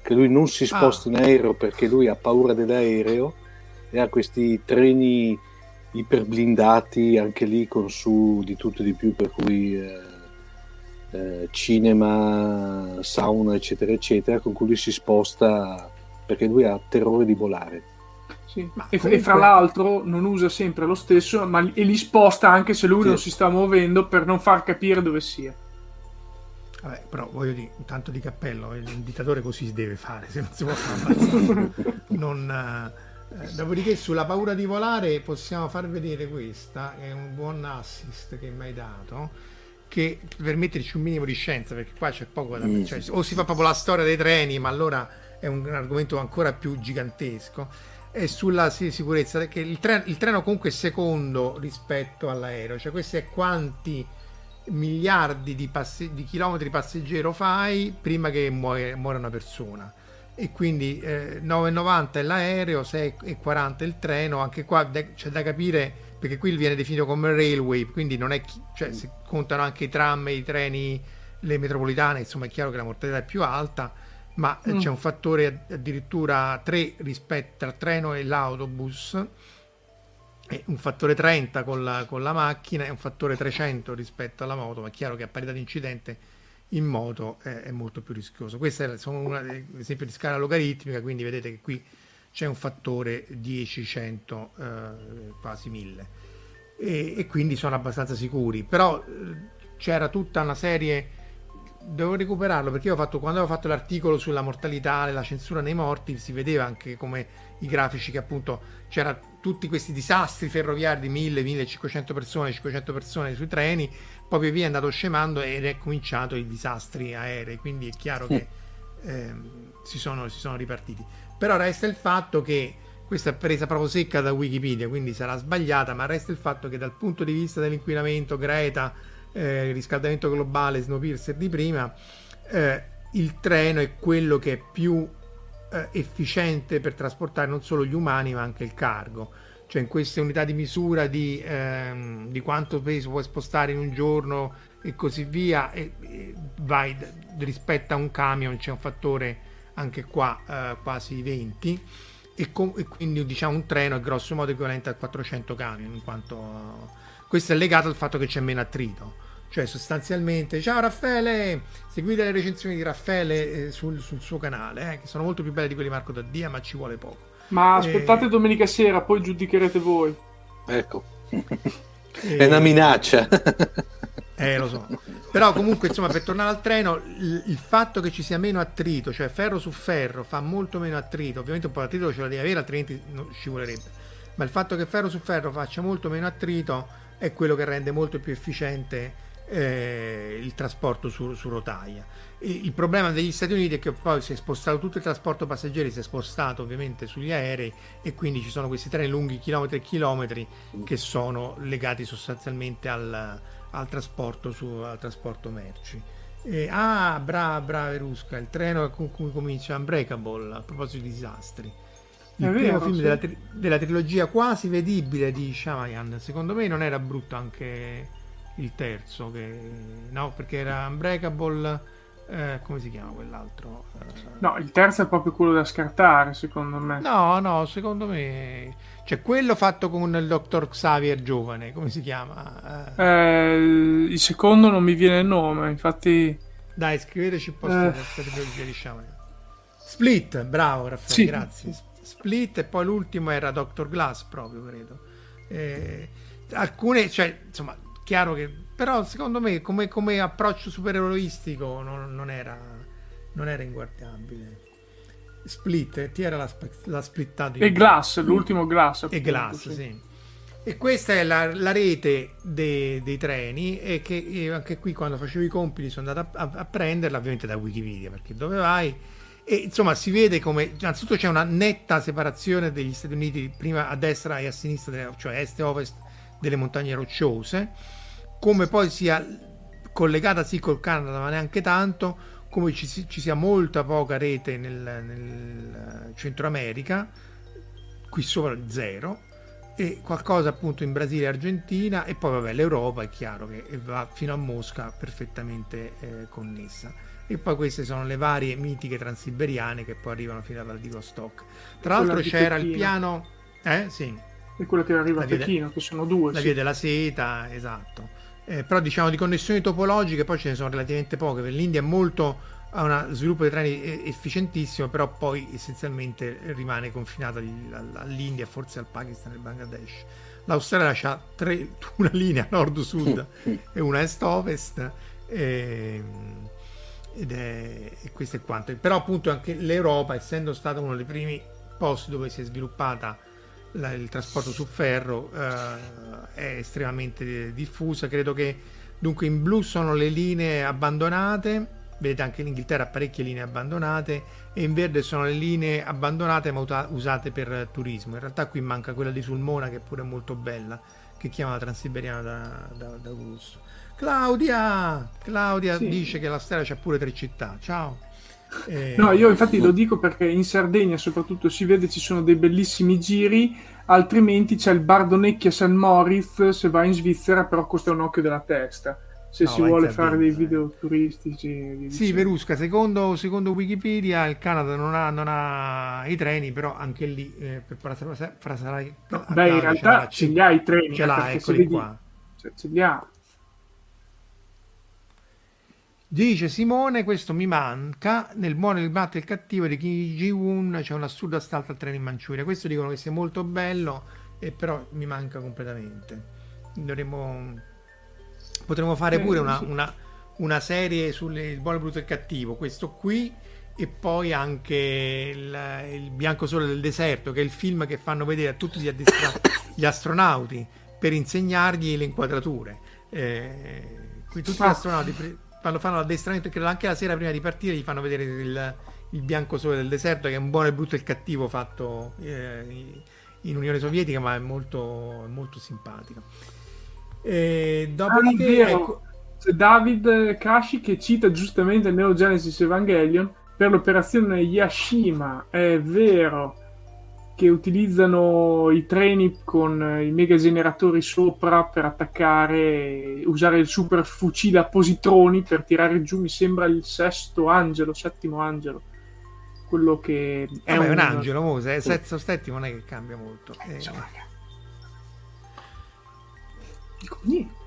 che lui non si sposta ah. in aereo perché lui ha paura dell'aereo e ha questi treni iperblindati anche lì con su di tutto e di più per cui eh, eh, cinema, sauna eccetera eccetera con cui lui si sposta perché lui ha terrore di volare sì. e, comunque... e, fra l'altro non usa sempre lo stesso ma, e li sposta anche se lui sì. non si sta muovendo per non far capire dove sia Vabbè, però voglio dire, tanto di cappello, il dittatore così si deve fare, se non si può fare. non, eh, dopodiché sulla paura di volare possiamo far vedere questa, che è un buon assist che mi hai dato, che per metterci un minimo di scienza, perché qua c'è poco da... Mm. Cioè, o si fa proprio la storia dei treni, ma allora è un argomento ancora più gigantesco. E sulla sicurezza, perché il, treno, il treno comunque è secondo rispetto all'aereo, cioè questi è quanti miliardi di, passe- di chilometri passeggero fai prima che muore, muore una persona e quindi eh, 9,90 è l'aereo, 6,40 il treno, anche qua de- c'è da capire perché qui viene definito come railway, quindi non è chi- cioè, si contano anche i tram, i treni, le metropolitane, insomma è chiaro che la mortalità è più alta, ma mm. c'è un fattore addirittura 3 rispetto al treno e l'autobus è un fattore 30 con la, con la, macchina e un fattore 300 rispetto alla moto, ma è chiaro che a parità di incidente in moto è, è molto più rischioso. Questo è un esempio di scala logaritmica, quindi vedete che qui c'è un fattore 10, 100, eh, quasi 1000 e, e, quindi sono abbastanza sicuri, però eh, c'era tutta una serie devo recuperarlo perché io ho fatto quando avevo fatto l'articolo sulla mortalità e la censura nei morti si vedeva anche come i grafici che appunto c'era tutti questi disastri ferroviari di 1000, 1500 persone, 500 persone sui treni, poi via via è andato scemando ed è cominciato i disastri aerei, quindi è chiaro che eh, si, sono, si sono ripartiti. Però resta il fatto che questa è presa proprio secca da Wikipedia, quindi sarà sbagliata, ma resta il fatto che dal punto di vista dell'inquinamento, Greta, eh, riscaldamento globale, Snowpiercer di prima, eh, il treno è quello che è più eh, efficiente per trasportare non solo gli umani ma anche il cargo. Cioè in queste unità di misura di, ehm, di quanto peso puoi spostare in un giorno e così via, e, e vai rispetto a un camion c'è un fattore anche qua eh, quasi 20 e, com- e, quindi diciamo un treno è grosso modo equivalente a 400 camion in quanto questo è legato al fatto che c'è meno attrito cioè, sostanzialmente, ciao Raffaele, seguite le recensioni di Raffaele eh, sul, sul, suo canale, eh, che sono molto più belle di quelle di Marco Daddia, ma ci vuole poco. Ma aspettate eh... domenica sera, poi giudicherete voi. Ecco. È una minaccia. Eh, lo so. Però comunque, insomma, per tornare al treno, il, il, fatto che ci sia meno attrito, cioè ferro su ferro, fa molto meno attrito. Ovviamente un po' di attrito ce la devi avere, altrimenti non scivolerebbe. Ma il fatto che ferro su ferro faccia molto meno attrito è quello che rende molto più efficiente eh, il trasporto su, su rotaia. E il problema degli Stati Uniti è che poi si è spostato tutto il trasporto passeggeri, si è spostato ovviamente sugli aerei e quindi ci sono questi treni lunghi chilometri e chilometri che sono legati sostanzialmente al, al, trasporto, su, al trasporto merci. E, ah, brava, brava Verusca, il treno con cui comincia Unbreakable a proposito di disastri. Il è primo vero, film sì. della, tri- della, trilogia quasi vedibile di Shyamalan, secondo me non era brutto anche il terzo, che, no, perché era Unbreakable. Eh, come si chiama quell'altro? Eh, no, il terzo è proprio quello da scartare, secondo me. No, no, secondo me. Cioè, quello fatto con il dottor Xavier giovane, come si chiama? Eh, eh il secondo non mi viene il nome, infatti. Dai, scriveteci un po' eh. questa trilogia di Shyamalan. Split, bravo Raffaele, sì. grazie. Split e poi l'ultimo era Doctor Glass proprio, credo. Eh, alcune, cioè, insomma, chiaro che... Però secondo me come, come approccio supereroistico non, non, era, non era inguardabile. Split, eh, ti era la, la splittata. E Glass, l'ultimo Glass. Appunto, e Glass, sì. sì. E questa è la, la rete de, dei treni e che e anche qui quando facevo i compiti sono andato a, a, a, prenderla ovviamente da Wikipedia perché dove vai e insomma si vede come innanzitutto c'è una netta separazione degli Stati Uniti prima a destra e a sinistra cioè est e ovest delle montagne rocciose come poi sia collegata sì col Canada ma neanche tanto come ci, ci sia molta poca rete nel, nel Centro America qui sopra zero e qualcosa appunto in Brasile e Argentina e poi vabbè l'Europa è chiaro che va fino a Mosca perfettamente eh, connessa. E poi queste sono le varie mitiche transiberiane che poi arrivano fino a Vladivostok. Tra l'altro c'era il piano eh sì. E quello che arriva a Pechino che sono due la sì. via della seta esatto eh, però diciamo di connessioni topologiche poi ce ne sono relativamente poche perché l'India è molto ha uno sviluppo dei treni efficientissimo, però poi essenzialmente rimane confinata all'India, forse al Pakistan e al Bangladesh. L'Australia ha tre, una linea nord-sud e una est-ovest. E, ed è, e questo è quanto. Però appunto anche l'Europa, essendo stata uno dei primi posti dove si è sviluppata la, il trasporto su ferro, eh, è estremamente diffusa. Credo che dunque in blu sono le linee abbandonate. Vedete anche in Inghilterra parecchie linee abbandonate e in verde sono le linee abbandonate ma usate per turismo. In realtà qui manca quella di Sulmona che è pure molto bella che chiama la Transiberiana da, da, da gusto Claudia! Claudia sì. dice che la stella c'ha pure tre città. Ciao eh... no io infatti lo dico perché in Sardegna soprattutto si vede ci sono dei bellissimi giri altrimenti c'è il Bardonecchia San Moritz se vai in Svizzera però costa un occhio della testa se no, si vuole fare dei video turistici. Sì, Verusca, secondo, secondo, Wikipedia il Canada non ha, non ha, i treni, però anche lì eh, per. No, beh, in realtà ce li ha i treni. Ce l'ha, eccoli qua. Cioè, ce li ha. Dice Simone, questo mi manca, nel buono, il matto e il cattivo di Kim Ji-woon c'è un assurdo assalto al treno in Manciuria. Questo dicono che sia molto bello, e però mi manca completamente. Dovremmo Potremmo fare pure una, una, una serie sul buono, brutto e cattivo. Questo qui e poi anche il, il, Bianco Sole del Deserto, che è il film che fanno vedere a tutti gli, addestra- gli astronauti per insegnargli le inquadrature. Eh, qui tutti gli ah. astronauti pre- fanno, fanno l'addestramento, credo anche la sera prima di partire gli fanno vedere il, il Bianco Sole del Deserto, che è un buono, il brutto e il cattivo fatto eh, in Unione Sovietica, ma è molto, molto simpatico. E dopodiché, ah, ecco... C'è David Kashi che cita giustamente il Neo Genesis Evangelion per l'operazione Yashima. È vero che utilizzano i treni con i mega generatori sopra per attaccare, usare il super fucile a positroni per tirare giù, mi sembra il sesto angelo, settimo angelo. Quello che è Vabbè, un... un angelo, mo, se è sesto settimo non è che cambia molto. Eh, eh niente.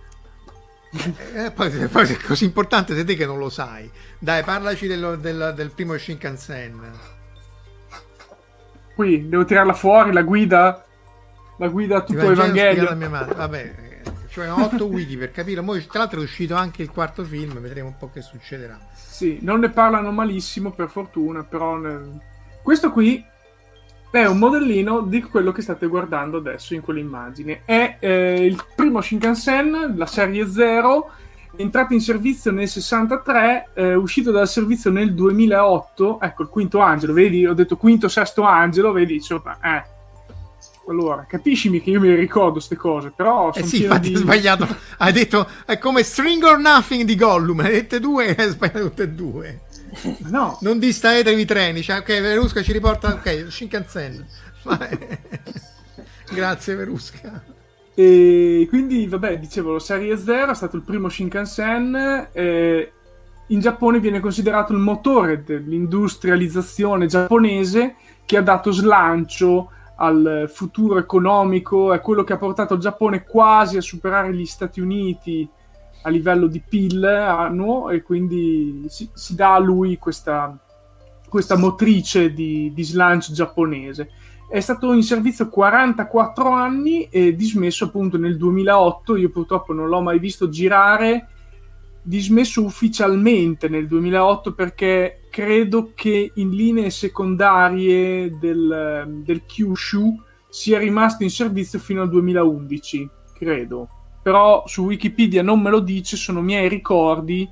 Eh, poi, poi è così importante sei te che non lo sai. Dai, parlaci dello, del, del primo Shinkansen. Qui devo tirarla fuori la guida. La guida a tutto Evangelio. Mia madre. Vabbè, cioè 8 wiki per capire. Poi, tra l'altro è uscito anche il quarto film, vedremo un po' che succederà. Sì, non ne parlano malissimo per fortuna, però nel... questo qui è un modellino di quello che state guardando adesso in quell'immagine. È eh, il primo Shinkansen, la serie 0, entrato in servizio nel 63, eh, uscito dal servizio nel 2008. Ecco il quinto angelo, vedi? Ho detto quinto, sesto angelo, vedi? Insomma, eh. Allora, capiscimi che io mi ricordo queste cose, però... Eh sì, infatti di... hai sbagliato. Hai detto, è come String or Nothing di Gollum, hai detto due hai sbagliato tutte e due. No. Non distraetevi i treni. Cioè, ok, Verusca ci riporta. Ok, Shinkansen. Grazie, Verusca. E quindi, vabbè, dicevo, Serie 0 è stato il primo Shinkansen. Eh, in Giappone viene considerato il motore dell'industrializzazione giapponese che ha dato slancio al futuro economico, è quello che ha portato il Giappone quasi a superare gli Stati Uniti a livello di PIL annuo e quindi si, si dà a lui questa, questa motrice di, di slancio giapponese. È stato in servizio 44 anni e dismesso appunto nel 2008. Io purtroppo non l'ho mai visto girare dismesso ufficialmente nel 2008 perché credo che in linee secondarie del, del Kyushu sia rimasto in servizio fino al 2011, credo. Però su Wikipedia non me lo dice, sono miei ricordi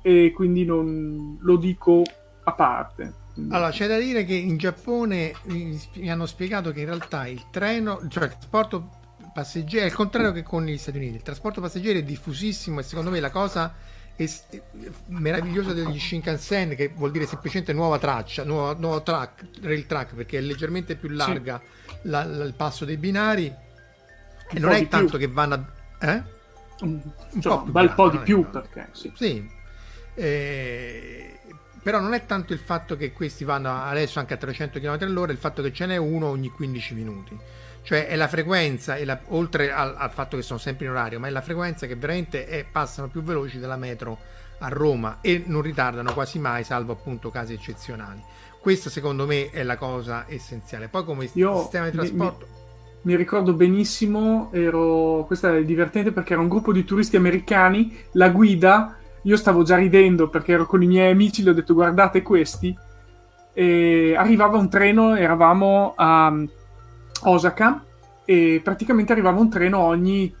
e quindi non lo dico a parte. Allora, c'è da dire che in Giappone mi hanno spiegato che in realtà il treno, cioè il trasporto passeggeri, al contrario che con gli Stati Uniti, il trasporto passeggeri è diffusissimo e secondo me la cosa est- meravigliosa degli Shinkansen, che vuol dire semplicemente nuova traccia, nuova, nuovo track, rail track, perché è leggermente più larga sì. la, la, il passo dei binari un e non è tanto più. che vanno a... Eh? Un, un cioè, po' più bel grande, po' di più perché sì. sì. Eh, però non è tanto il fatto che questi vanno adesso anche a 300 km all'ora, il fatto che ce n'è uno ogni 15 minuti cioè è la frequenza, è la, oltre al, al, fatto che sono sempre in orario, ma è la frequenza che veramente è, passano più veloci della metro a Roma e non ritardano quasi mai, salvo appunto casi eccezionali. Questa secondo me è la cosa essenziale. Poi come Io sistema di trasporto... Mi, mi ricordo benissimo, ero, questo è divertente perché era un gruppo di turisti americani, la guida, io stavo già ridendo perché ero con i miei amici, gli ho detto guardate questi, e arrivava un treno, eravamo a Osaka e praticamente arrivava un treno ogni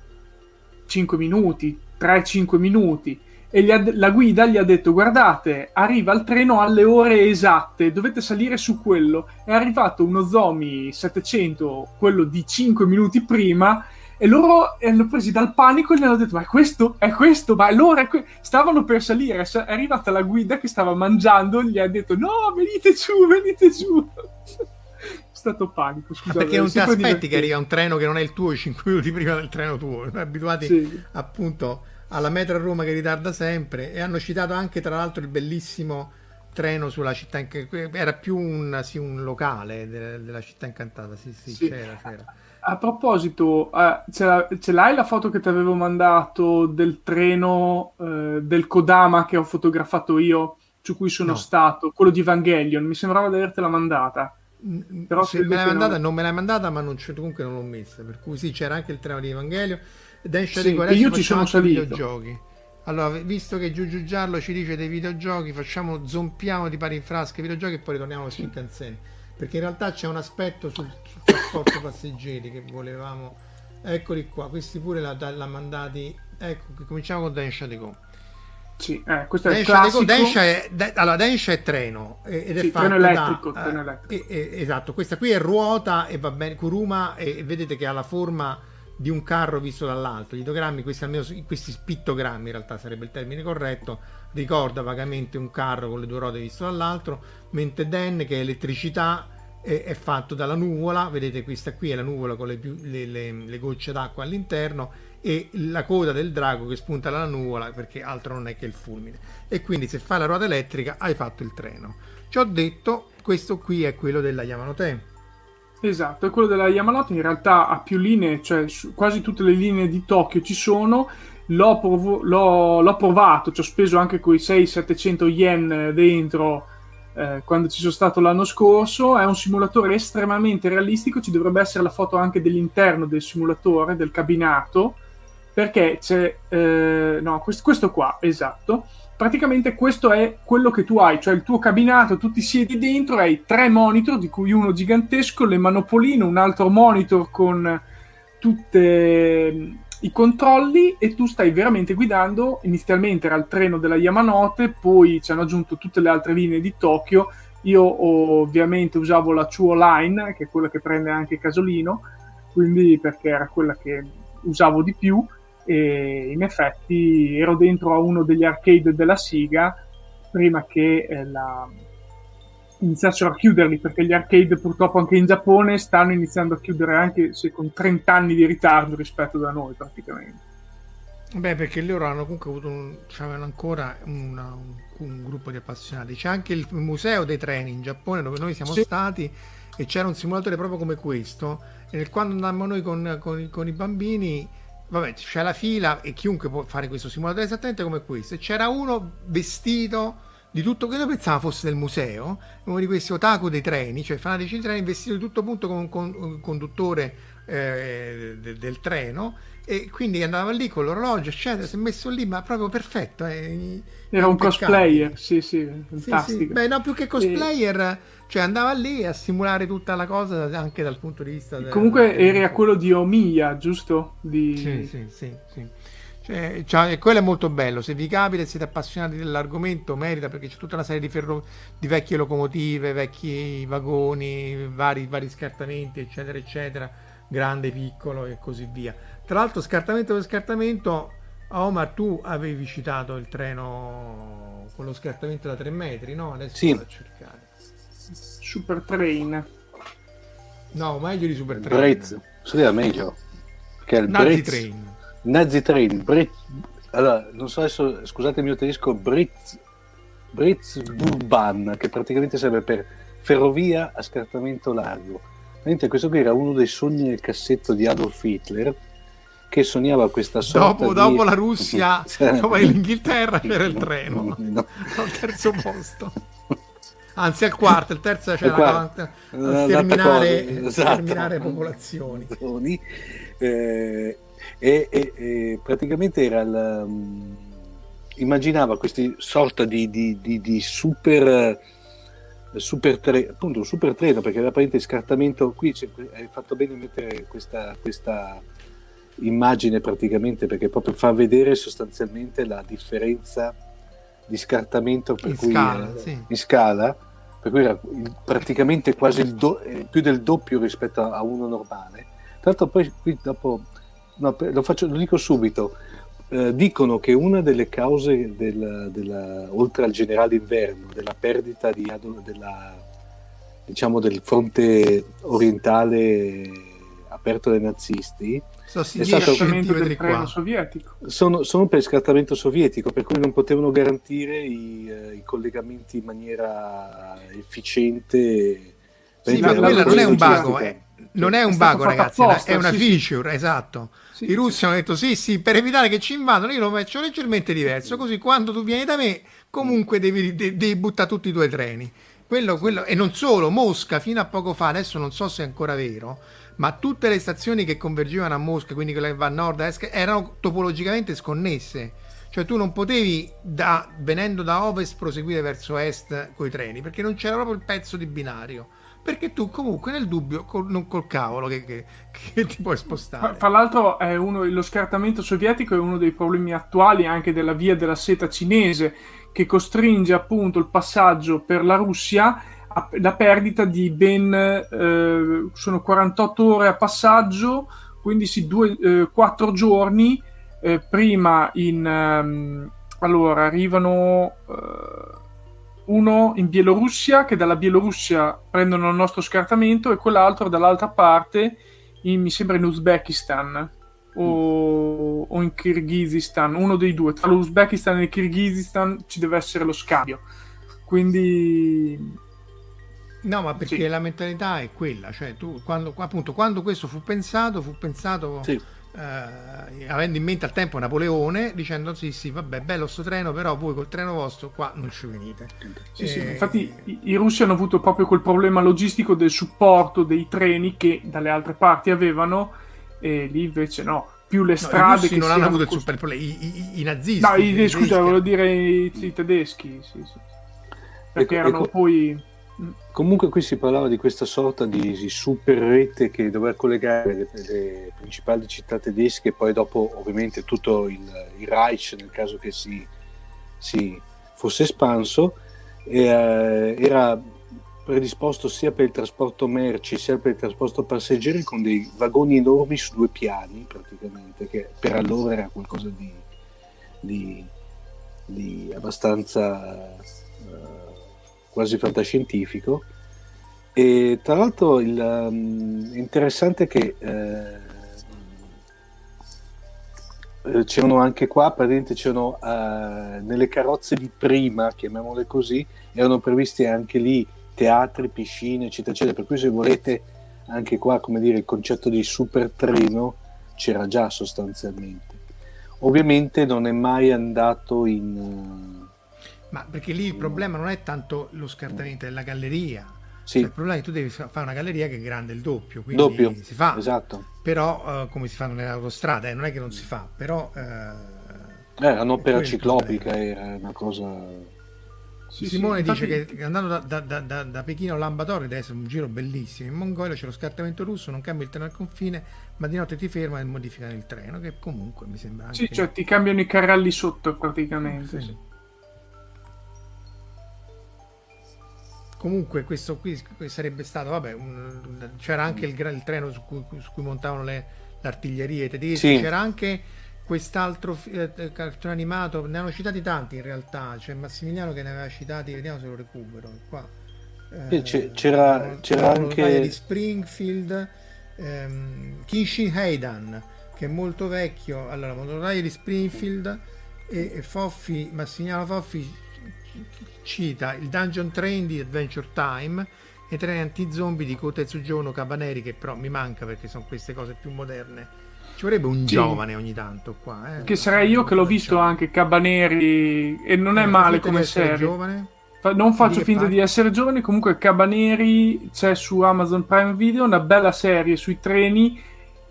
5 minuti, 3-5 minuti. E ha, la guida gli ha detto: Guardate, arriva il treno alle ore esatte, dovete salire su quello. È arrivato uno Zomi 700, quello di 5 minuti prima, e loro hanno presi dal panico e gli hanno detto: Ma è questo? È questo? Ma allora è que-? stavano per salire. È arrivata la guida che stava mangiando, gli ha detto: No, venite giù, venite giù stato panico. Scusate, perché non ti aspetti divertente. che arriva un treno che non è il tuo 5 minuti prima del treno tuo. Noi abituati sì. appunto alla metro a Roma che ritarda sempre. E hanno citato anche, tra l'altro, il bellissimo treno sulla città incantata. Era più un, sì, un locale de- della città incantata. Sì, sì, sì. C'era, c'era. A proposito, uh, ce, ce, l'hai la foto che ti avevo mandato del treno uh, del Kodama che ho fotografato io, su cui sono no. stato, quello di Evangelion? Mi sembrava di avertela mandata. Però se me l'hai mandata, non... non me l'hai mandata, ma non comunque non l'ho messa. Per cui sì, c'era anche il treno di Evangelio. Densha sì, e io ci sono salito. Videogiochi. Allora, visto che Giugiu Giallo ci dice dei videogiochi, facciamo zompiamo di pari in frasca i videogiochi e poi ritorniamo a Shinkansen. Perché in realtà c'è un aspetto sul trasporto passeggeri che volevamo. Eccoli qua, questi pure l'ha, mandati. Ecco, cominciamo con Densha Go. Sì, eh, questo è Densha, il Densha è, de, allora, Densha è treno ed è sì, fatto treno elettrico, da, treno elettrico. Eh, eh, esatto, questa qui è ruota e va bene, Kuruma e, e, vedete che ha la forma di un carro visto dall'alto. Gli idogrammi, questi, almeno, questi pittogrammi in realtà sarebbe il termine corretto, ricorda vagamente un carro con le due ruote visto dall'altro, mentre Den che è elettricità è, fatto dalla nuvola, vedete questa qui è la nuvola con le, le, le, le gocce d'acqua all'interno e la coda del drago che spunta dalla nuvola perché altro non è che il fulmine. E quindi se fai la ruota elettrica hai fatto il treno. Ci ho detto questo qui è quello della Yamanote. Esatto è quello della Yamanote in realtà ha più linee cioè quasi tutte le linee di Tokyo ci sono. L'ho, prov- l'ho, l'ho provato ci ho speso anche quei 600-700 yen dentro eh, quando ci sono stato l'anno scorso. È un simulatore estremamente realistico. Ci dovrebbe essere la foto anche dell'interno del simulatore, del cabinato perché c'è eh, no questo, questo, qua esatto praticamente questo è quello che tu hai cioè il tuo cabinato tu ti siedi dentro hai tre monitor di cui uno gigantesco le manopoline un altro monitor con tutti i controlli e tu stai veramente guidando. Inizialmente era il treno della Yamanote poi ci hanno aggiunto tutte le altre linee di Tokyo. Io ovviamente usavo la Chuo Line che è quella che prende anche Casolino quindi perché era quella che usavo di più. E in effetti ero dentro a uno degli arcade della Siga prima che eh, la... iniziassero a chiuderli perché gli arcade purtroppo anche in Giappone stanno iniziando a chiudere anche se con 30 anni di ritardo rispetto da noi praticamente. Beh, perché loro hanno comunque avuto un, avevano ancora una, un, un, gruppo di appassionati. C'è anche il museo dei treni in Giappone dove noi siamo sì. stati e c'era un simulatore proprio come questo. E nel, quando andammo noi con, con, con i bambini vabbè, c'è la fila e chiunque può fare questo simulatore esattamente come questo. E c'era uno vestito di tutto quello che pensava fosse del museo, uno di questi otaku dei treni, cioè fanatici di treni, vestito di tutto punto come un, con, un conduttore eh, de, del treno e quindi andava lì con l'orologio eccetera si è messo lì ma proprio perfetto eh, era un cosplayer sì sì fantastico sì, sì. beh no più che cosplayer e... cioè andava lì a simulare tutta la cosa anche dal punto di vista comunque del... era quello di Omiya giusto? Di... sì sì sì, sì. Cioè, cioè, quello è molto bello. Se vi capita e siete appassionati dell'argomento, merita perché c'è tutta una serie di, ferro, di vecchie locomotive, vecchi vagoni, vari, vari scartamenti, eccetera, eccetera, grande, piccolo e così via. Tra l'altro, scartamento per scartamento, Omar, tu avevi citato il treno con lo scartamento da 3 metri, no? Adesso sì. vado a cercare. Super Train. No, meglio di Super Train. Brez. Sì, è meglio. Che è il Nazi Brez. Train Nazi Train, Brit... allora, non so adesso, scusate il mio tedesco, Britz, Britzbahn, che praticamente serve per ferrovia a scartamento largo. Mentre questo qui era uno dei sogni nel cassetto di Adolf Hitler, che sognava questa sorta dopo, di... dopo la Russia, dopo l'Inghilterra c'era il treno, no. al terzo posto. Anzi, al quarto, il terzo c'era quarto, a sterminare, esatto. sterminare popolazioni. Eh, e, e, e praticamente era il, um, immaginava questi sorta di, di, di, di super super, tre, appunto, un super treno perché era praticamente scartamento qui hai fatto bene mettere questa, questa immagine praticamente perché proprio fa vedere sostanzialmente la differenza di scartamento per in cui scala, sì. in scala per cui era praticamente quasi do, più del doppio rispetto a, a uno normale tra l'altro poi qui dopo no, lo, faccio, lo dico subito. Eh, dicono che una delle cause, del, della, oltre al generale inverno, della perdita di, della, diciamo, del fronte orientale aperto dai nazisti è stato del treno sovietico. Sono, sono, per il scartamento sovietico, per cui non potevano garantire i, uh, i collegamenti in maniera efficiente. Sì, ma quella non è un bago, è, non è un bug, ragazzi, apposta, è una sì, feature, sì. esatto. Sì, I russi hanno detto sì, sì, per evitare che ci invadano io lo faccio leggermente diverso, così quando tu vieni da me comunque devi, devi, devi buttare tutti i tuoi treni. Quello, quello, e non solo, Mosca fino a poco fa, adesso non so se è ancora vero, ma tutte le stazioni che convergevano a Mosca, quindi quelle che va a nord a est, erano topologicamente sconnesse. Cioè tu non potevi, da, venendo da ovest, proseguire verso est con i treni, perché non c'era proprio il pezzo di binario perché tu comunque nel dubbio col, non col cavolo che, che, che ti puoi spostare. Fra l'altro uno, lo scartamento sovietico è uno dei problemi attuali anche della via della seta cinese che costringe appunto il passaggio per la Russia alla perdita di ben eh, sono 48 ore a passaggio, quindi sì, 4 eh, giorni eh, prima in um, allora arrivano eh, uno in Bielorussia che dalla Bielorussia prendono il nostro scartamento e quell'altro dall'altra parte in, mi sembra in Uzbekistan o, o, in Kirghizistan uno dei due. Tra l'Uzbekistan e il Kirghizistan ci deve essere lo scambio. Quindi no ma perché sì. la mentalità è quella cioè tu quando, appunto, quando questo fu pensato fu pensato sì eh, avendo in mente al tempo Napoleone dicendo sì sì vabbè bello sto treno però voi col treno vostro qua non ci venite sì, eh, sì, infatti i, i, russi hanno avuto proprio quel problema logistico del supporto dei treni che dalle altre parti avevano e lì invece no più le strade no, che non hanno avuto il super problema i, i, i, nazisti no i, scusa volevo dire i, tedeschi sì, sì. perché ecco, erano ecco. poi Comunque qui si parlava di questa sorta di, super rete che doveva collegare le, le, principali città tedesche e poi dopo ovviamente tutto il, il Reich nel caso che si, si fosse espanso e, eh, era predisposto sia per il trasporto merci sia per il trasporto passeggeri con dei vagoni enormi su due piani praticamente che per allora era qualcosa di, di, di abbastanza quasi fantascientifico. E tra l'altro il, um, interessante che eh, eh, c'erano anche qua, praticamente c'erano uh, nelle carrozze di prima, chiamiamole così, erano previsti anche lì teatri, piscine, eccetera, eccetera. Per cui se volete anche qua, come dire, il concetto di super treno c'era già sostanzialmente. Ovviamente non è mai andato in Ma perché lì il problema non è tanto lo scartamento, è la galleria. Sì. Cioè, il problema è che tu devi fa- fare una galleria che è grande il doppio, quindi Doppio, si fa. esatto. Però, eh, come si fanno nelle autostrade, eh, non è che non si fa, però... eh, Eh, Era un'opera è il ciclopica, era una cosa... Sì, Simone sì, dice infatti- che andando da, da- da- da- Pechino a Lambatori deve essere un giro bellissimo. In Mongolia c'è lo scartamento russo, non cambia il treno al confine, ma di notte ti fermano e modificano il treno, che comunque mi sembra anche... Sì, cioè ti cambiano i carrelli sotto praticamente. Sì. Comunque questo qui sarebbe stato, vabbè, un- c'era anche il, il treno su cui, su cui montavano le, l'artiglieria i tedeschi, Sì. c'era anche quest'altro fi- eh, cartone animato, ne hanno citati tanti in realtà, c'è Massimiliano che ne aveva citati, vediamo se lo recupero, qua. C'è- c'era- c'era monotaia anche- di Springfield, ehm, Kinshin Heidan, che è molto vecchio, allora, monotaia di Springfield e, e Foffi, Massimiliano Foffi cita il Dungeon Train di Adventure Time e i treni anti-zombie di Kotetsu Giorno Cabaneri che però mi manca perché sono queste cose più moderne ci vorrebbe un Sì. giovane ogni tanto qua eh. Che sarei io che l'ho visto anche Cabaneri e non è Eh, male finta di come serie. giovane Non faccio che finta di essere giovane, comunque Cabaneri c'è su Amazon Prime Video, una bella serie sui treni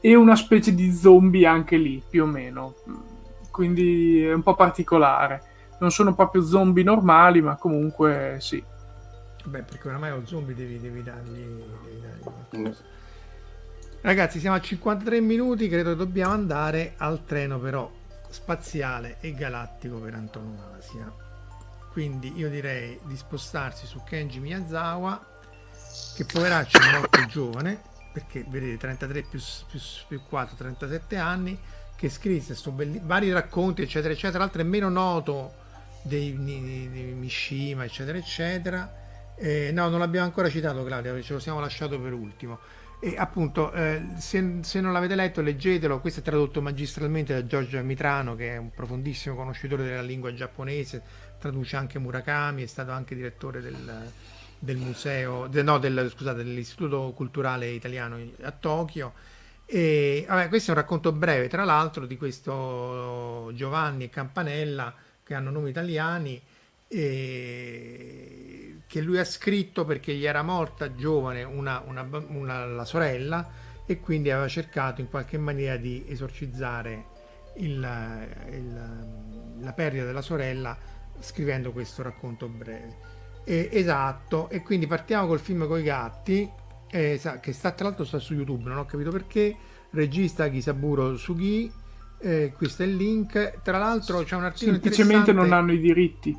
e una specie di zombie anche lì, più o meno. Quindi è un po' particolare. Non sono proprio zombie normali, ma comunque sì. Beh, perché oramai lo zombie devi, devi dargli, devi dargli Mm. qualcosa. Ragazzi, siamo a 53 minuti, credo che dobbiamo andare al treno però spaziale e galattico per antonomasia. Quindi io direi di spostarsi su Kenji Miyazawa, che poveraccio è morto giovane, perché vedete 33 più, più, più 4, 37 anni, che scrisse belli- vari racconti, eccetera, eccetera. L'altro è meno noto dei, dei- dei Mishima, eccetera, eccetera. Eh, no, non l'abbiamo ancora citato, Claudia, ce lo siamo lasciato per ultimo. E appunto, eh, se, se non l'avete letto, leggetelo. Questo è tradotto magistralmente da Giorgio Mitrano, che è un profondissimo conoscitore della lingua giapponese, traduce anche Murakami, è stato anche direttore del, del museo, de- no, del, scusate, dell'Istituto Culturale Italiano a Tokyo. E vabbè, questo è un racconto breve, tra l'altro, di questo Giovanni Campanella che hanno nomi italiani e che lui ha scritto perché gli era morta giovane una, una una- la sorella e quindi aveva cercato in qualche maniera di esorcizzare il- il- la perdita della sorella scrivendo questo racconto breve. E- esatto, e quindi partiamo col film con i gatti, eh, che sta tra l'altro sta su YouTube, non ho capito perché, regista Kisaburo Sugi, eh, questo è il link, tra l'altro c'è un articolo Semplicemente non hanno i diritti.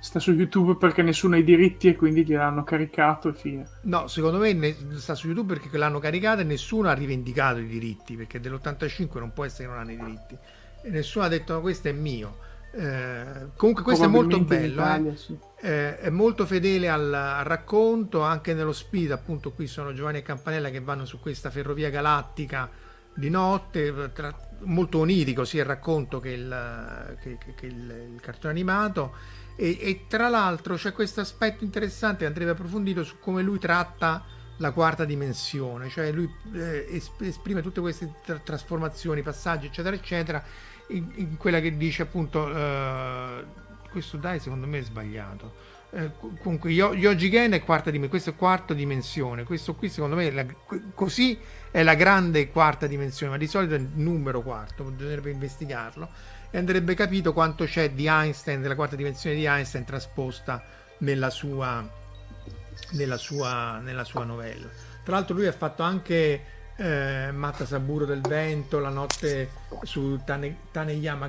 Sta su YouTube perché nessuno ha i diritti e quindi gliel'hanno caricato e fine. No, secondo me ne- sta su YouTube perché l'hanno caricata e nessuno ha rivendicato i diritti, perché dell'85 non può essere che non hanno i diritti. E nessuno ha detto "No, questo è mio. Eh, comunque questo è molto bello, eh. Italia, sì. Eh, è molto fedele al, al racconto, anche nello spirito, appunto qui sono Giovanni e Campanella che vanno su questa ferrovia galattica di notte, tra- molto onirico sia il racconto che il, che- che- il- il cartone animato. E, e tra l'altro c'è questo aspetto interessante che andrebbe approfondito su come lui tratta la quarta dimensione, cioè lui eh, es- esprime tutte queste tra- trasformazioni, passaggi eccetera eccetera in, in quella che dice appunto eh, questo dai secondo me è sbagliato. Eh, co- comunque Yo- Yoji Gen è quarta dimensione questo è quarta dimensione questo qui secondo me la- così è la grande quarta dimensione ma di solito è il numero quarto bisognerebbe investigarlo e andrebbe capito quanto c'è di Einstein della quarta dimensione di Einstein trasposta nella sua nella sua, nella sua novella. Tra l'altro lui ha fatto anche eh, Matta Saburo del Vento, La notte su Tane, Taneyama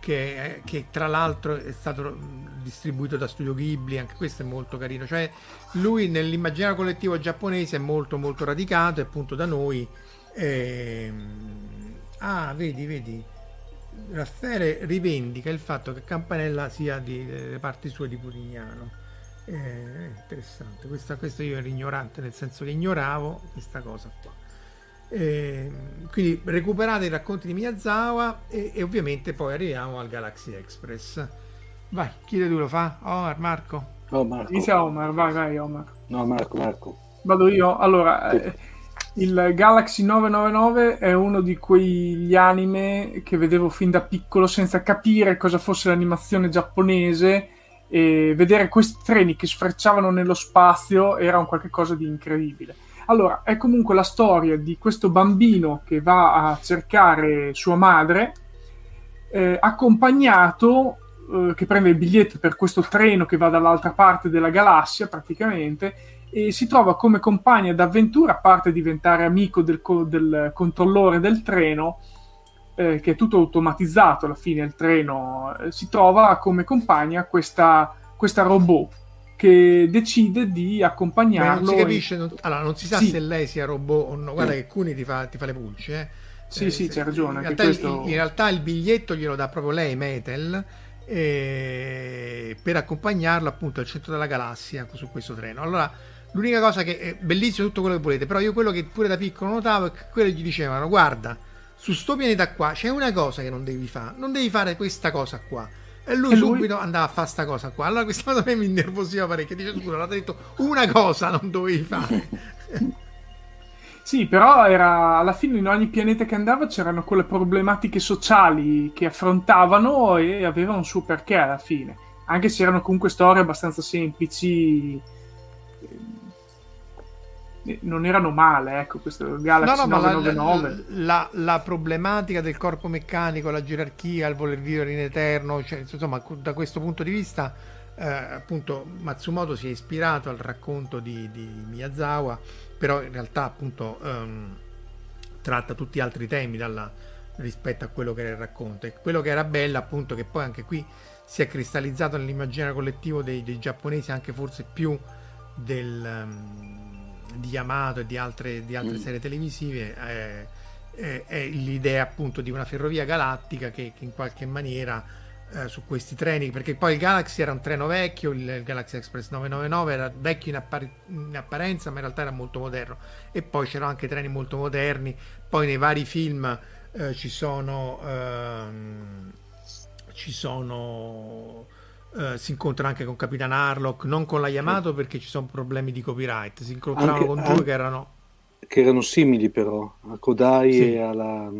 che, che tra l'altro è stato distribuito da Studio Ghibli, anche questo è molto carino. Cioè, lui nell'immaginario collettivo giapponese è molto molto radicato e appunto da noi... ehm, ah, vedi, vedi. Raffaele rivendica il fatto che Campanella sia di, delle parti sue di Putignano. Eh, interessante, questa, questo io ero ignorante, nel senso che ignoravo questa cosa qua. Eh, quindi recuperate i racconti di Miyazawa e, e ovviamente poi arriviamo al Galaxy Express. Vai, chi di due lo fa? Omar, Marco? No, Marco. Inizia Omar, vai, vai Omar. No, Marco, Marco. Vado io. Allora, eh, Il Galaxy 999 è uno di quegli anime che vedevo fin da piccolo senza capire cosa fosse l'animazione giapponese e vedere questi treni che sfrecciavano nello spazio era un qualcosa di incredibile. Allora, è comunque la storia di questo bambino che va a cercare sua madre, eh, accompagnato, eh, che prende il biglietto per questo treno che va dall'altra parte della galassia praticamente, e si trova come compagna d'avventura, a parte diventare amico del, co- del controllore del treno, eh, che è tutto automatizzato alla fine il treno, eh, si trova come compagna questa, questa robot che decide di accompagnarlo. Beh, non si capisce, non, allora non si sa sì. se lei sia robot o no. Guarda, che Cuni ti fa, ti fa le pulci. Eh. Sì, eh, sì, c'è ragione. In realtà, questo... il, in realtà, il, biglietto glielo dà proprio lei, Metel, eh, per accompagnarlo appunto al centro della galassia su questo treno. Allora, l'unica cosa che è bellissimo tutto quello che volete, però io quello che pure da piccolo notavo è che quello gli dicevano: guarda, su sto pianeta qua c'è una cosa che non devi fare, non devi fare questa cosa qua e lui, e lui... subito andava a fare sta cosa qua. Allora questa cosa mi innervosiva parecchio. Dice, scusa, l'ha detto una cosa non dovevi fare. Sì, però era, alla fine in ogni pianeta che andava c'erano quelle problematiche sociali che affrontavano e avevano un suo perché alla fine. Anche se erano comunque storie abbastanza semplici non erano male, ecco, questo Galaxy no, no, 999. La, la, la, problematica del corpo meccanico, la gerarchia, il voler vivere in eterno, cioè, insomma, da questo punto di vista, eh, appunto, Matsumoto si è ispirato al racconto di, di Miyazawa, però in realtà, appunto, um, tratta tutti altri temi dalla, rispetto a quello che era il racconto. E quello che era bello, appunto, che poi anche qui si è cristallizzato nell'immaginario collettivo dei, dei giapponesi, anche forse più del. Um, di Yamato e di altre, di altre mm. serie televisive è, è, è, l'idea appunto di una ferrovia galattica che, che in qualche maniera eh, su questi treni perché poi il Galaxy era un treno vecchio il, Galaxy Express 999 era vecchio in, appar- in, apparenza ma in realtà era molto moderno e poi c'erano anche treni molto moderni poi nei vari film eh, ci sono ehm, ci sono Uh, si incontra anche con Capitan Harlock, non con la Yamato perché ci sono problemi di copyright. Si incontravano anche, con due che erano... che erano simili però a Kodai sì. e alla.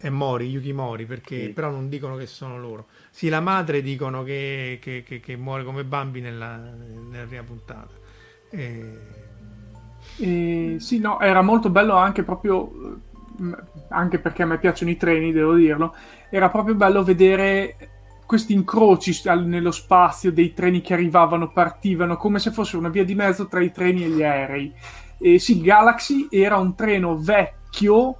E Mori, Yuki Mori, perché sì. però non dicono che sono loro. Sì, la madre dicono che, che, che, che muore come Bambi nella, nella prima puntata. E... E, sì, no, era molto bello anche proprio, anche perché a me piacciono i treni, devo dirlo, era proprio bello vedere questi incroci nello spazio dei treni che arrivavano, partivano, come se fosse una via di mezzo tra i treni e gli aerei. E sì, Galaxy era un treno vecchio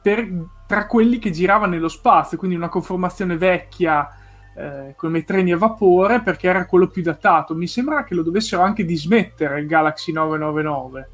per, tra quelli che giravano nello spazio, quindi una conformazione vecchia eh, come i treni a vapore perché era quello più datato. Mi sembra che lo dovessero anche dismettere il Galaxy 999.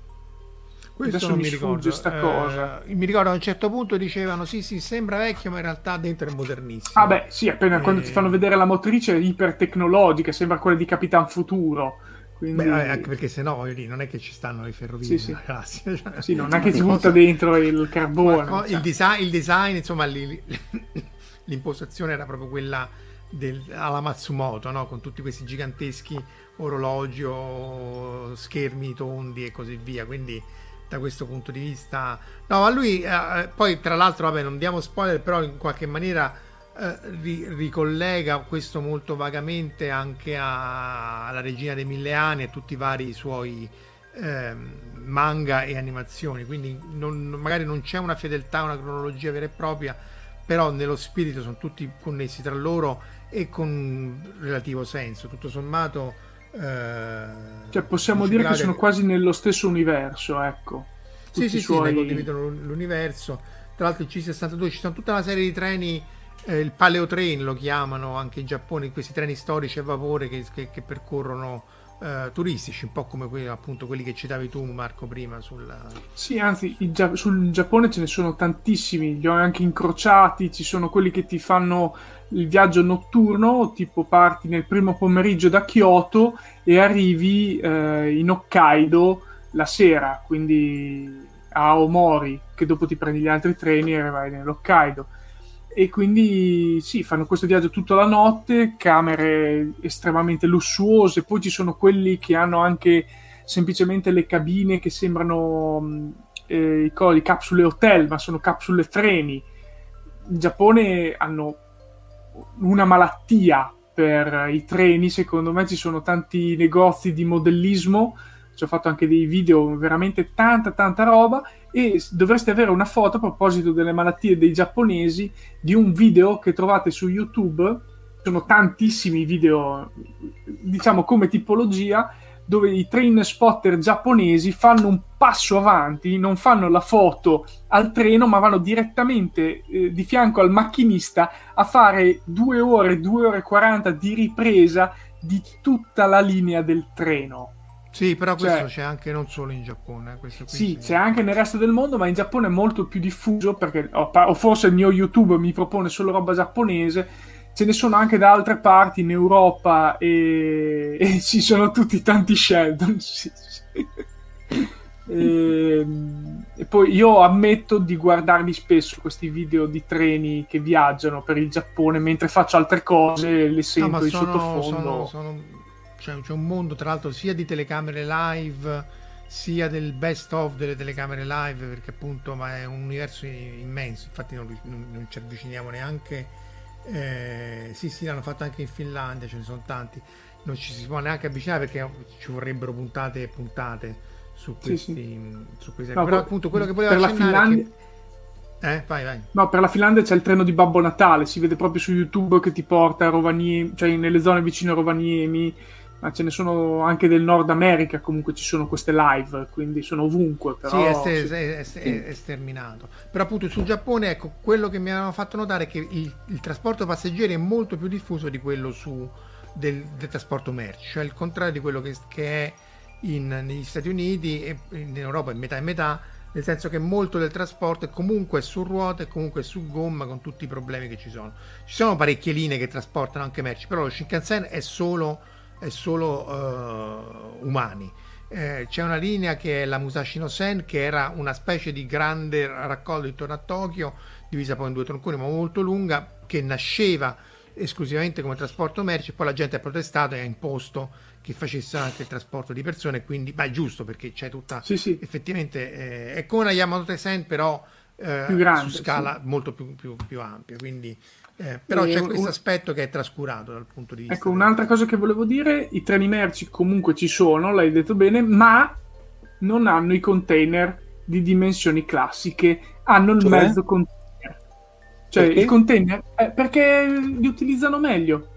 Questo Adesso mi, mi ricordo. Sta eh, cosa. mi ricordo a un certo punto dicevano sì sì sembra vecchio ma in realtà dentro è modernissimo. Ah beh sì, appena eh... quando ti fanno vedere la motrice ipertecnologica, sembra quella di Capitan Futuro. Quindi... Beh, anche perché se no non è che ci stanno le ferrovie sì, sì. Cioè, sì, non è che ti butta dentro il carbone. Cioè. il, design, il, design, insomma, l'impostazione era proprio quella del, alla Matsumoto, no? con tutti questi giganteschi orologi o schermi tondi e così via. Quindi da questo punto di vista. No, ma lui eh, poi tra l'altro, vabbè, non diamo spoiler, però in qualche maniera eh, ri- ricollega questo molto vagamente anche a- alla Regina dei Mille Anni e tutti i vari suoi eh, manga e animazioni. Quindi non, magari non c'è una fedeltà, una cronologia vera e propria, però nello spirito sono tutti connessi tra loro e con relativo senso. Tutto sommato eh, cioè possiamo dire che sono quasi nello stesso universo, ecco. Tutti sì, sì, suoi... sì, condividono l'universo. Tra l'altro il C62 ci sono tutta una serie di treni, eh, il paleotrain lo chiamano anche in Giappone, questi treni storici a vapore che, che, che percorrono eh, turistici, un po' come quelli, appunto quelli che citavi tu Marco prima. Sul... Sì, anzi, Gia- sul Giappone ce ne sono tantissimi, li ho anche incrociati, ci sono quelli che ti fanno il viaggio notturno, tipo parti nel primo pomeriggio da Kyoto e arrivi eh, in Hokkaido la sera, quindi a Aomori, che dopo ti prendi gli altri treni e vai nell'Hokkaido. E quindi sì, fanno questo viaggio tutta la notte, camere estremamente lussuose, poi ci sono quelli che hanno anche semplicemente le cabine che sembrano eh, i, capsule hotel, ma sono capsule treni. In Giappone hanno una malattia per i treni, secondo me ci sono tanti negozi di modellismo, ci ho fatto anche dei video, veramente tanta tanta roba e dovreste avere una foto a proposito delle malattie dei giapponesi di un video che trovate su YouTube, sono tantissimi video, diciamo come tipologia, dove i train spotter giapponesi fanno un passo avanti, non fanno la foto al treno, ma vanno direttamente eh, di fianco al macchinista a fare due ore, due ore e 40 di ripresa di tutta la linea del treno. Sì, però questo cioè, c'è anche non solo in Giappone. Eh, sì, c'è anche nel resto del mondo, ma in Giappone è molto più diffuso perché, o, o forse il mio YouTube mi propone solo roba giapponese ce ne sono anche da altre parti in Europa e, e ci sono tutti tanti Sheldon. Sì, sì. E, ehm, e, poi io ammetto di guardarli spesso questi video di treni che viaggiano per il Giappone mentre faccio altre cose le sento no, in sono, sottofondo. Sono, sono, cioè, c'è un mondo tra l'altro sia di telecamere live sia del best of delle telecamere live perché appunto ma è un universo immenso infatti non, non, ci avviciniamo neanche eh, sì, sì, l'hanno fatto anche in Finlandia, ce ne sono tanti. Non ci si può neanche avvicinare perché ci vorrebbero puntate e puntate su questi. Sì, sì. Su questi. No, Però appunto quello che volevo per la Finlandia... Che... Eh, vai, vai. No, per la Finlandia c'è il treno di Babbo Natale, si vede proprio su YouTube che ti porta a Rovaniemi, cioè nelle zone vicine a Rovaniemi ma ce ne sono anche del Nord America, comunque ci sono queste live, quindi sono ovunque. Però, sì, è, ster- sì. È, è, è, è, sterminato. Però appunto sul Giappone, ecco, quello che mi hanno fatto notare è che il, il trasporto passeggeri è molto più diffuso di quello su, del, del, trasporto merci, cioè il contrario di quello che, che è in, negli Stati Uniti e in Europa è metà e metà, nel senso che molto del trasporto è comunque su ruote, comunque su gomma, con tutti i problemi che ci sono. Ci sono parecchie linee che trasportano anche merci, però lo Shinkansen è solo è solo umani. Eh, c'è una linea che è la Musashi no Sen, che era una specie di grande raccolto intorno a Tokyo, divisa poi in due tronconi, ma molto lunga, che nasceva esclusivamente come trasporto merci, poi la gente ha protestato e ha imposto che facesse anche il trasporto di persone, quindi, ma è giusto perché c'è tutta, sì, sì. effettivamente, eh, è come una Yamato Sen, però eh, grande, su scala sì. molto più, più, più ampia, quindi eh, però c'è questo aspetto che è trascurato dal punto di vista. Ecco, un'altra cosa che volevo dire: i treni merci comunque ci sono, l'hai detto bene, ma non hanno i container di dimensioni classiche, hanno il cioè? mezzo container. Cioè, perché? il container eh, perché li utilizzano meglio.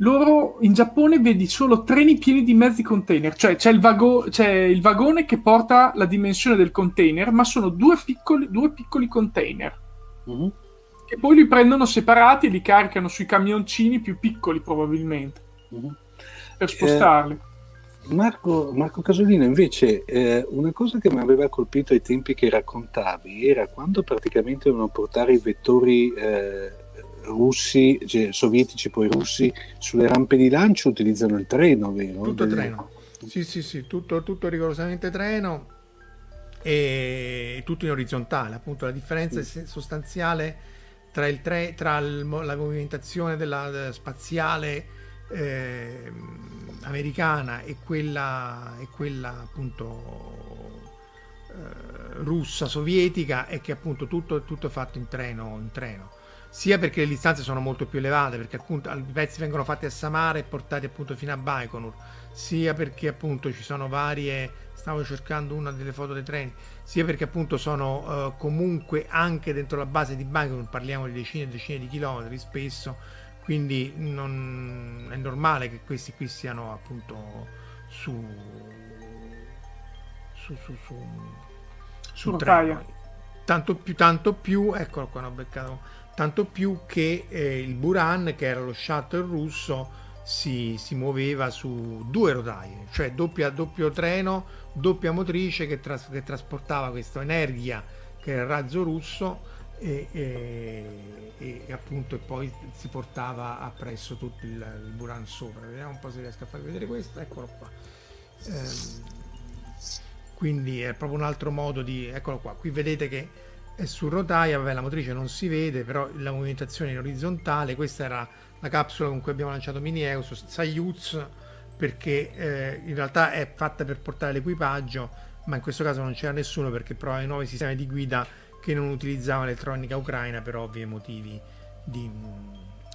Loro in Giappone vedi solo treni pieni di mezzi container, cioè c'è il, vago- c'è il vagone che porta la dimensione del container, ma sono due piccoli, due piccoli container. Mm-hmm e poi li prendono separati e li caricano sui camioncini più piccoli probabilmente mm-hmm. per spostarli. Eh, Marco, Marco, Casolino invece eh, una cosa che mi aveva colpito ai tempi che raccontavi era quando praticamente dovevano portare i vettori eh, russi, cioè, sovietici poi russi sulle rampe di lancio utilizzano il treno, vero? Tutto Delle... treno. Sì, sì, sì, tutto, tutto rigorosamente treno e tutto in orizzontale. Appunto la differenza mm. sostanziale tra, il tre, tra il, la movimentazione della, della spaziale eh, americana e quella, e quella appunto eh, russa sovietica è che appunto tutto, tutto è fatto in treno, in treno. Sia perché le distanze sono molto più elevate perché appunto i pezzi vengono fatti a Samara e portati appunto fino a Baikonur. Sia perché appunto ci sono varie stavo cercando una delle foto dei treni, sia perché appunto sono uh, comunque anche dentro la base di Bangkok, parliamo di decine e decine di chilometri spesso, quindi non, è normale che questi qui siano appunto su su su su, su treno. Tanto più, tanto più, eccolo qua, ho beccato, tanto più che eh, il Buran, che era lo shuttle russo, si, si, muoveva su due rotaie, cioè doppia, doppio treno, doppia motrice che, tras- che trasportava questa energia che era il razzo russo e, e, e, appunto e poi si portava appresso tutto il, il, Buran sopra. Vediamo un po' se riesco a farvi vedere questo, eccolo qua. Ehm, quindi è proprio un altro modo di... eccolo qua, qui vedete che è su rotaia, vabbè la motrice non si vede, però la movimentazione in orizzontale, questa era la capsula con cui abbiamo lanciato Mini Eus Soyuz perché eh, in realtà è fatta per portare l'equipaggio ma in questo caso non c'era nessuno perché provava i nuovi sistemi di guida che non utilizzavano elettronica ucraina per ovvi motivi di,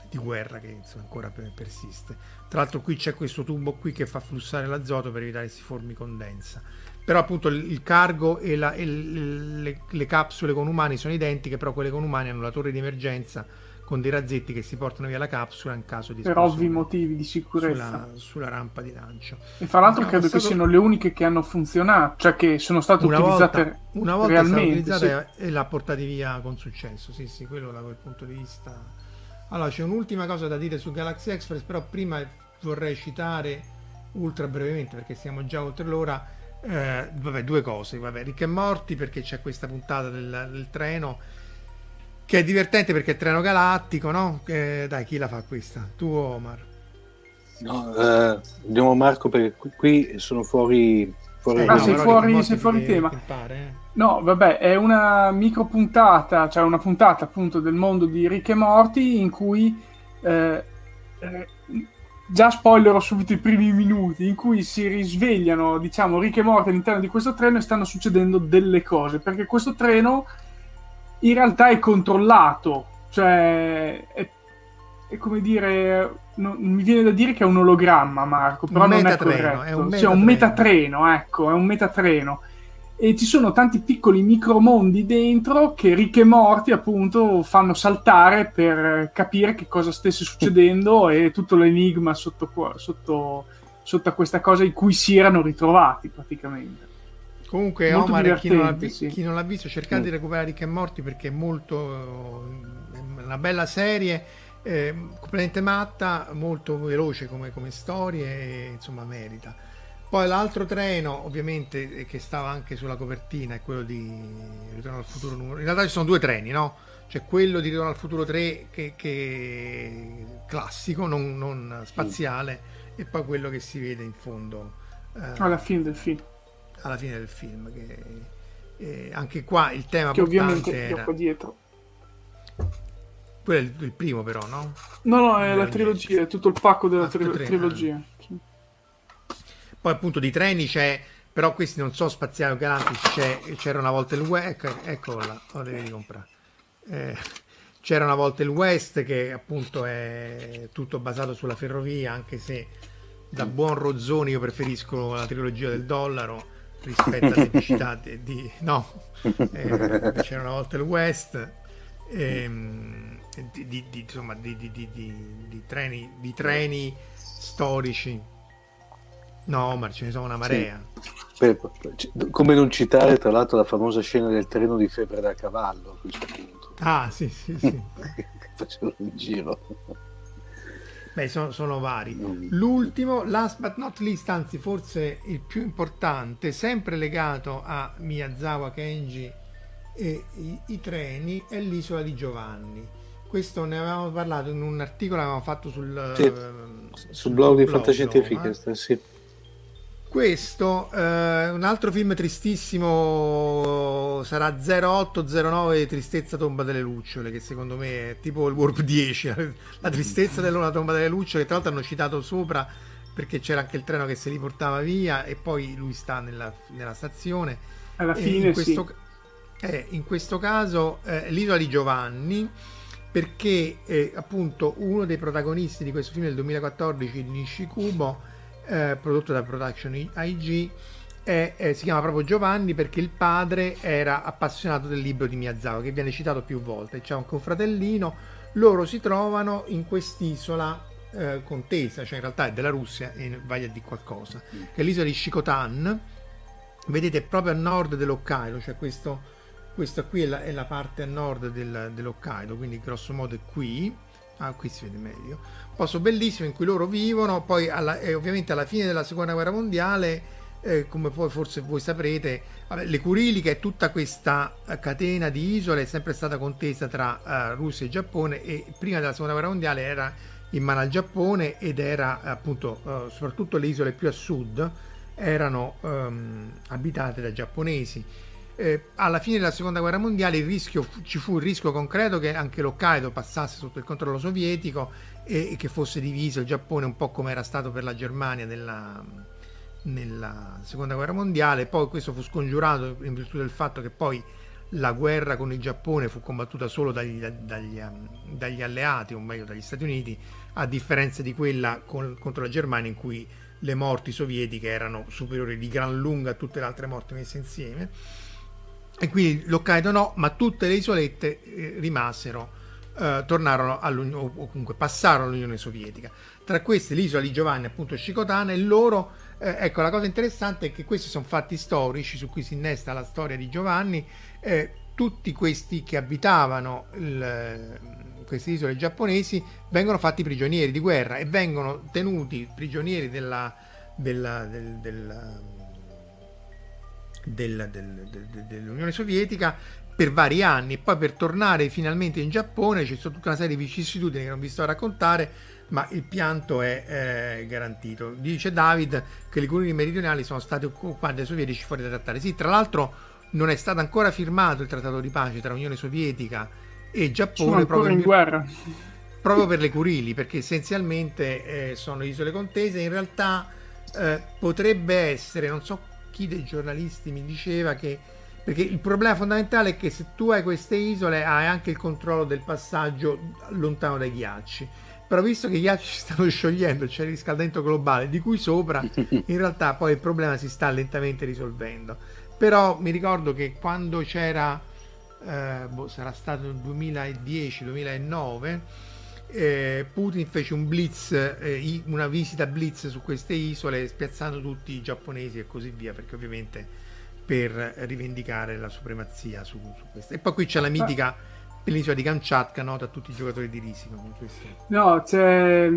di guerra che insomma, ancora persiste. Tra l'altro qui c'è questo tubo qui che fa flussare l'azoto per evitare che si formi condensa. Però appunto il cargo e, la, e le, le, capsule con umani sono identiche, però quelle con umani hanno la torre di emergenza con dei razzetti che si portano via la capsula in caso di per ovvi motivi di sicurezza. sulla, sulla, rampa di lancio. E fra l'altro no, credo stato... che siano le uniche che hanno funzionato cioè che sono state una utilizzate volta, una volta realmente utilizzata sì. e l'ha portati via con successo. Sì sì quello da quel punto di vista. Allora c'è un'ultima cosa da dire su Galaxy Express però prima vorrei citare ultra brevemente perché siamo già oltre l'ora eh, vabbè due cose. Vabbè Rick e Morti perché c'è questa puntata del, del treno che è divertente perché è treno galattico, no? Eh, dai, chi la fa questa? Tu Omar? No, eh, andiamo Marco perché qui sono fuori... fuori eh, ah, sei fuori, sei fuori tema. Pare, eh. No, vabbè, è una micro puntata, cioè una puntata appunto del mondo di Rick e Morty in cui... Eh, eh, già spoilerò subito i primi minuti in cui si risvegliano, diciamo, Rick e Morty all'interno di questo treno e stanno succedendo delle cose, perché questo treno in realtà è controllato, cioè è, è come dire, non, mi viene da dire che è un ologramma Marco, però un non è corretto, è un metatreno. Cioè, un metatreno, ecco, è un metatreno. E ci sono tanti piccoli micromondi dentro che ricche e morti appunto fanno saltare per capire che cosa stesse succedendo e tutto l'enigma sotto, sotto, sotto a questa cosa in cui si erano ritrovati praticamente. Comunque, molto Omar, chi non, sì. chi non, l'ha visto, cercate mm. di recuperare Rick e Morti perché è molto. È una bella serie, eh, completamente matta, molto veloce come, come storie e insomma merita. Poi l'altro treno, ovviamente, eh, che stava anche sulla copertina, è quello di Ritorno al futuro numero. In realtà ci sono due treni, no? C'è quello di Ritorno al futuro 3 che, che classico, non, non spaziale, sì. e poi quello che si vede in fondo. Eh, alla fine del film alla fine del film. Che, eh, anche qua il tema che ovviamente era... qua dietro. Quello è il, il, primo, però, no? No, no, è la trilogia, è tutto il pacco della tri- trilogia. Sì. Poi, appunto, di treni c'è. Però questi non sono spaziali o galantici. C'è, c'era una volta il West. Ecco, eccola, lo devi comprare. Eh, c'era una volta il West, che appunto è tutto basato sulla ferrovia, anche se da buon Rozzoni io preferisco la trilogia del dollaro rispetto all'epicità di, di no eh, c'era una volta il West ehm, di, di, di, insomma di, treni, di treni storici. No ma ce ne sono una marea. Sì. come non citare tra l'altro la famosa scena del treno di febbre da cavallo a questo punto. Ah sì sì sì. Facevo un giro Beh, sono, sono vari. L'ultimo, last but not least, anzi forse il più importante, sempre legato a Miyazawa Kenji e i, i treni, è l'isola di Giovanni. Questo ne avevamo parlato in un articolo che avevamo fatto sul, sì, uh, sul, sul blog di Fantascientificast, sì. Questo, eh, un altro film tristissimo sarà 0809 Tristezza Tomba delle Lucciole, che secondo me è tipo il Warp 10, la tristezza della Tomba delle Lucciole, che tra l'altro hanno citato sopra perché c'era anche il treno che se li portava via e poi lui sta nella, nella stazione. Alla fine, in questo, sì. eh, in questo caso eh, l'isola di Giovanni, perché eh, appunto uno dei protagonisti di questo film del 2014, Nishikubo, eh, prodotto da Production IG, è, è, si chiama proprio Giovanni perché il padre era appassionato del libro di Miyazawa che viene citato più volte. C'è anche un fratellino, loro si trovano in quest'isola eh, contesa, cioè in realtà è della Russia e vai a dire qualcosa, mm. che è l'isola di Shikotan. Vedete proprio a nord dell'Hokkaido, cioè questo, questa qui è la, è la parte a nord del, dell'Hokkaido, quindi grosso modo è qui. Ah, qui si vede meglio posto bellissimo in cui loro vivono, poi alla, eh, ovviamente alla fine della seconda guerra mondiale, eh, come poi forse voi saprete, vabbè, le Curiliche e tutta questa eh, catena di isole è sempre stata contesa tra uh, Russia e Giappone e prima della seconda guerra mondiale era in mano al Giappone ed era appunto uh, soprattutto le isole più a sud erano um, abitate da giapponesi. Eh, alla fine della seconda guerra mondiale rischio, ci fu il rischio concreto che anche l'Hokkaido passasse sotto il controllo sovietico e che fosse diviso il Giappone un po' come era stato per la Germania nella, nella seconda guerra mondiale, poi questo fu scongiurato in virtù del fatto che poi la guerra con il Giappone fu combattuta solo dagli, dagli, ehm, dagli alleati, o meglio dagli Stati Uniti, a differenza di quella con, contro la Germania in cui le morti sovietiche erano superiori di gran lunga a tutte le altre morti messe insieme. E quindi l'Hokkaido no, ma tutte le isolette eh, rimasero, eh, tornarono all'Unione, o comunque passarono all'Unione Sovietica. Tra queste l'isola di Giovanni, appunto Shikotana, e loro, eh, ecco la cosa interessante è che questi sono fatti storici su cui si innesta la storia di Giovanni, eh, tutti questi che abitavano il, queste isole giapponesi vengono fatti prigionieri di guerra e vengono tenuti prigionieri della, della, del, del, del, dell'Unione Sovietica per vari anni. E poi per tornare finalmente in Giappone c'è stata tutta una serie di vicissitudini che non vi sto a raccontare ma il pianto è eh, garantito. Dice David che le coloni meridionali sono state occupate dai sovietici fuori da trattare sì tra l'altro non è stato ancora firmato il trattato di pace tra Unione Sovietica e Giappone proprio guerra. proprio per le Curili perché essenzialmente eh, sono isole contese. In realtà eh, potrebbe essere non so chi dei giornalisti mi diceva che perché il problema fondamentale è che se tu hai queste isole hai anche il controllo del passaggio lontano dai ghiacci. Però visto che i ghiacci si stanno sciogliendo c'è il riscaldamento globale di cui sopra in realtà poi il problema si sta lentamente risolvendo. Però mi ricordo che quando c'era eh, boh, sarà stato nel 2010-2009 eh, Putin fece un blitz eh, una visita blitz su queste isole spiazzando tutti i giapponesi e così via perché ovviamente per rivendicare la supremazia su, su queste. E poi qui c'è la mitica penisola di Kamchatka nota a tutti i giocatori di risico no c'è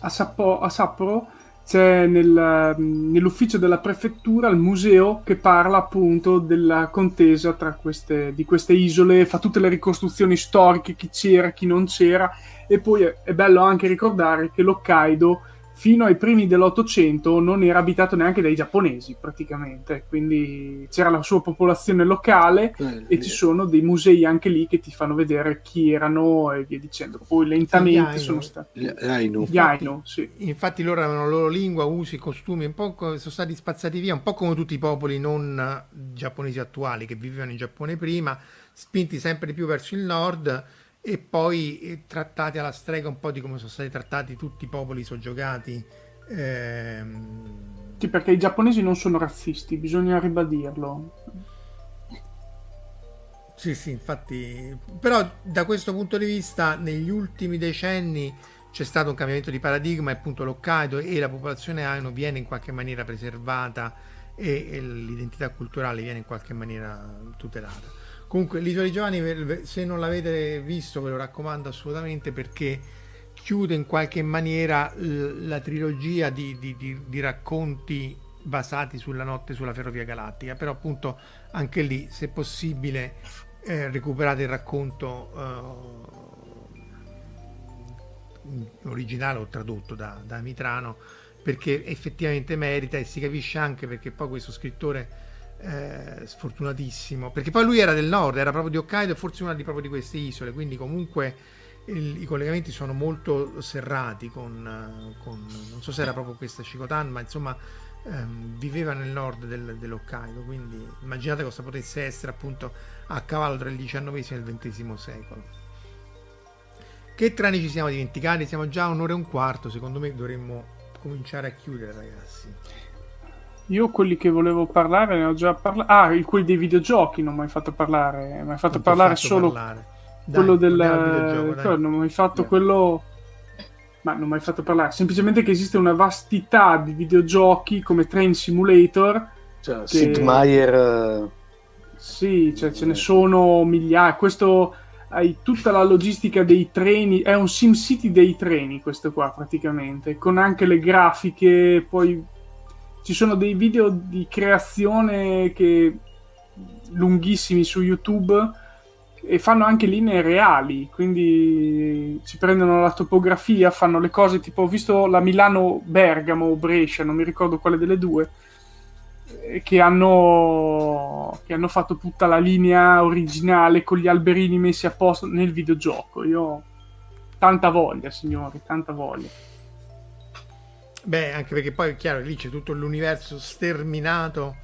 a, Sappo, a Sapporo c'è nel, nell'ufficio della prefettura il museo che parla appunto della contesa tra queste, di queste isole, fa tutte le ricostruzioni storiche, chi c'era, chi non c'era, e poi è, è bello anche ricordare che l'Hokkaido fino ai primi dell'Ottocento non era abitato neanche dai giapponesi praticamente, quindi c'era la sua popolazione locale eh, e ci sono dei musei anche lì che ti fanno vedere chi erano e via dicendo. Poi lentamente sono stati gli Ainu. Gli Ainu sì. Infatti loro avevano la loro lingua, usi, costumi, un po' sono stati spazzati via, un po' come tutti i popoli non giapponesi attuali che vivevano in Giappone prima, spinti sempre di più verso il nord e poi eh, trattati alla strega un po' di come sono stati trattati tutti i popoli soggiogati. Ehm... Sì, perché i giapponesi non sono razzisti, bisogna ribadirlo. Sì, sì, infatti, però da questo punto di vista negli ultimi decenni c'è stato un cambiamento di paradigma e appunto l'Hokkaido e la popolazione Aino viene in qualche maniera preservata e, e l'identità culturale viene in qualche maniera tutelata. Comunque, l'Isola di Giovanni, se non l'avete visto, ve lo raccomando assolutamente perché chiude in qualche maniera la trilogia di, di, di, di racconti basati sulla notte sulla ferrovia galattica. Però, appunto, anche lì, se possibile, eh, recuperate il racconto eh, originale o tradotto da, da Mitrano perché effettivamente merita e si capisce anche perché poi questo scrittore eh, sfortunatissimo perché poi lui era del nord era proprio di Hokkaido e forse una di, proprio di queste isole quindi comunque il, i collegamenti sono molto serrati con, con, non so se era proprio questa Shikotan ma insomma ehm, viveva nel nord del, dell'Hokkaido quindi immaginate cosa potesse essere appunto a cavallo tra il XIX e il XX secolo. Che treni ci siamo dimenticati? Siamo già a un'ora e un quarto secondo me dovremmo cominciare a chiudere ragazzi io quelli che volevo parlare ne ho già parlato. Ah, quelli dei videogiochi non mi hai fatto parlare. Mi hai fatto non parlare fatto solo parlare. quello del. Videogioco, non mi hai fatto yeah. quello. Ma non mi hai fatto parlare. Semplicemente che esiste una vastità di videogiochi come Train Simulator. Cioè, che... Sid Meier. Eh, sì, cioè, ce ne sono migliaia. Questo hai tutta la logistica dei treni, è un SimCity dei treni questo qua praticamente, con anche le grafiche, poi ci sono dei video di creazione che lunghissimi su YouTube e fanno anche linee reali, quindi si prendono la topografia, fanno le cose tipo ho visto la Milano Bergamo o Brescia, non mi ricordo quale delle due, che hanno, che hanno fatto tutta la linea originale con gli alberini messi a posto nel videogioco. Io ho tanta voglia, signori, tanta voglia. Beh, anche perché poi è chiaro lì c'è tutto l'universo sterminato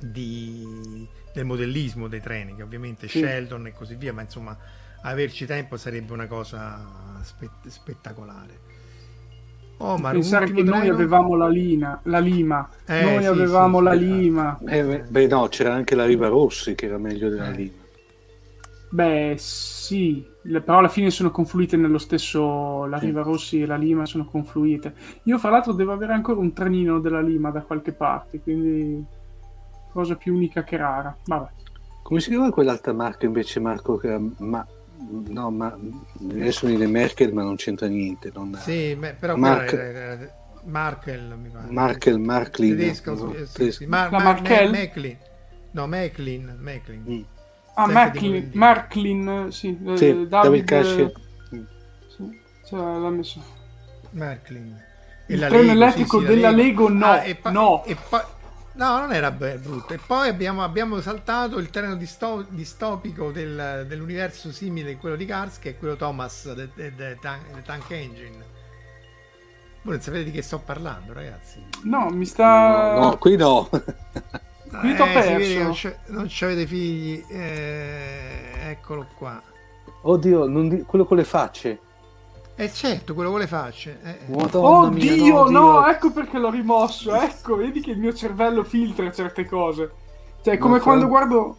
di, del modellismo dei treni, che ovviamente sì. Sheldon e così via, ma insomma averci tempo sarebbe una cosa spe- spettacolare. Oh, ma Pensare che treno? noi avevamo la, lina, la lima, eh, noi sì, avevamo sì, la lima. Eh, beh, no, c'era anche la Riva Rossi che era meglio della eh. lima. Beh, sì, le, però alla fine sono confluite nello stesso. La Riva Rossi e la Lima sono confluite. Io, fra l'altro, devo avere ancora un trenino della Lima da qualche parte, quindi cosa più unica che rara. Vabbè. Come si chiama quell'altra marca invece, Marco? Che era, ma, no, ma adesso mi viene Merkel, ma non c'entra niente. Non, sì, beh, però Mark... era, Markel, mi pare. Markel, Marklin. Tedesco, no, sì, sì. Mar- la Markel? Macklin. No, Macklin. Macklin. Mm. Ah, Marklin, Marklin, sì. Eh, sì David, David Sì, cioè, l'ha messo. Marklin. Il treno elettrico sì, sì, della Lego, Lego no, ah, e pa- no. E pa- No, non era brutto. E poi abbiamo, abbiamo saltato il treno disto- distopico del, dell'universo simile a quello di Cars, che è quello Thomas del de, de tank, tank, Engine. Voi non sapete di che sto parlando, ragazzi? No, mi sta. No, no qui no. qui t'ho eh, perso. Non, c- non avete figli. Eh, eccolo qua. Oddio, di- quello con le facce. Eh certo, quello con le facce. Eh. Madonna Oddio, mia, no, no, ecco perché l'ho rimosso. Ecco, vedi che il mio cervello filtra certe cose. Cioè, è come quando guardo...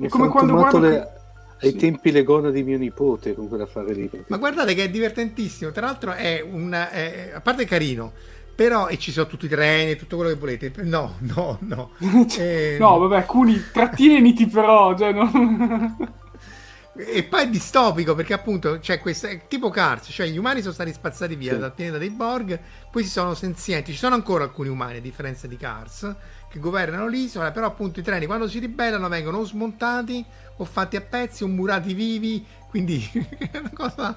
È come quando guardo... Le... Ai sì. tempi le gonna di mio nipote con quell'affare lì. Ma guardate che è divertentissimo. Tra l'altro è un... È, a parte carino, però e ci sono tutti i treni, tutto quello che volete. No, no, no. eh... No, vabbè, alcuni trattieniti però, cioè, no... E poi è distopico perché appunto c'è questa tipo Cars, cioè gli umani sono stati spazzati via sì. dal pianeta dei Borg, questi sono senzienti, ci sono ancora alcuni umani a differenza di Cars che governano l'isola, però appunto i treni quando si ribellano vengono o smontati o fatti a pezzi o murati vivi, quindi è una cosa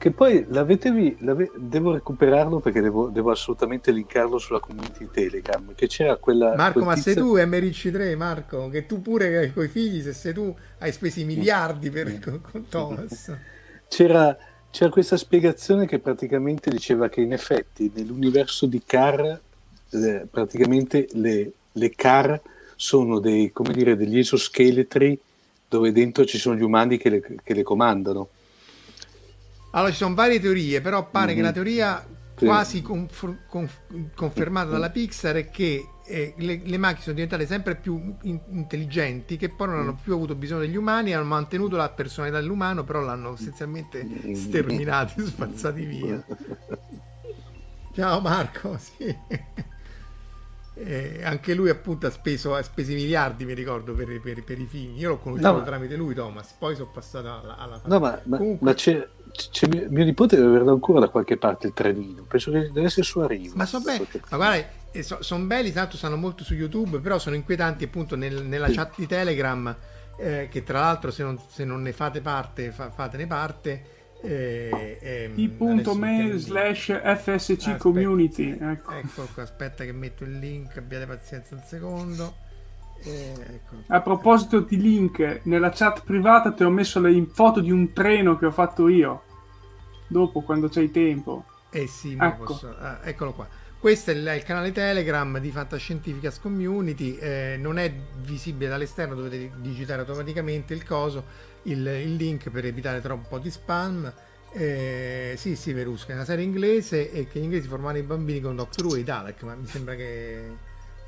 che poi l'avete vi, l'ave, devo recuperarlo perché devo, devo, assolutamente linkarlo sulla community Telegram. Che c'era quella. Marco, ma tizio... sei tu MRC3, Marco, che tu pure con i figli, se sei tu, hai spesi miliardi per, con, con Thomas. C'era, c'era, questa spiegazione che praticamente diceva che in effetti nell'universo di Car, eh, praticamente le, le Car sono dei, come dire, degli esoscheletri dove dentro ci sono gli umani che le, che le comandano allora ci sono varie teorie, però pare mm-hmm. che la mhm. teoria sì. quasi conf- conf- confermata dalla Pixar è che eh, le, le, macchine sono diventate sempre più in- intelligenti, che poi non hanno più avuto bisogno degli umani, hanno mantenuto la personalità dell'umano, però l'hanno essenzialmente sterminati, spazzati via. Ciao Marco, sì. Eh, anche lui appunto ha speso ha speso miliardi mi ricordo per, per, per i figli io l'ho conosciuto no, tramite lui Thomas poi sono passato alla, alla no ma, ma, Comunque... ma c'è, c'è mio, mio, nipote deve averlo ancora da qualche parte il trenino penso che deve essere su Arriva ma sono belli ma guarda eh, so, sono belli tanto stanno molto su youtube però sono inquietanti appunto nel, nella sì. chat di telegram eh, che tra l'altro se non, se non ne fate parte fa, fatene parte eh, eh, t.me slash fsc community ecco. ecco qua, aspetta che metto il link abbiate pazienza un secondo eh, ecco. a proposito di link nella chat privata ti ho messo le foto di un treno che ho fatto io dopo quando c'hai tempo eh sì ecco. Posso... Ah, eccolo qua questo è il, il, canale Telegram di Fantascientificas Community, eh, non è visibile dall'esterno, dovete digitare automaticamente il coso il, il link per evitare troppo di spam. Eh, sì, sì, Verusca è una serie inglese e che gli inglesi formano i bambini con Doctor Who e Dalek, ma mi sembra che,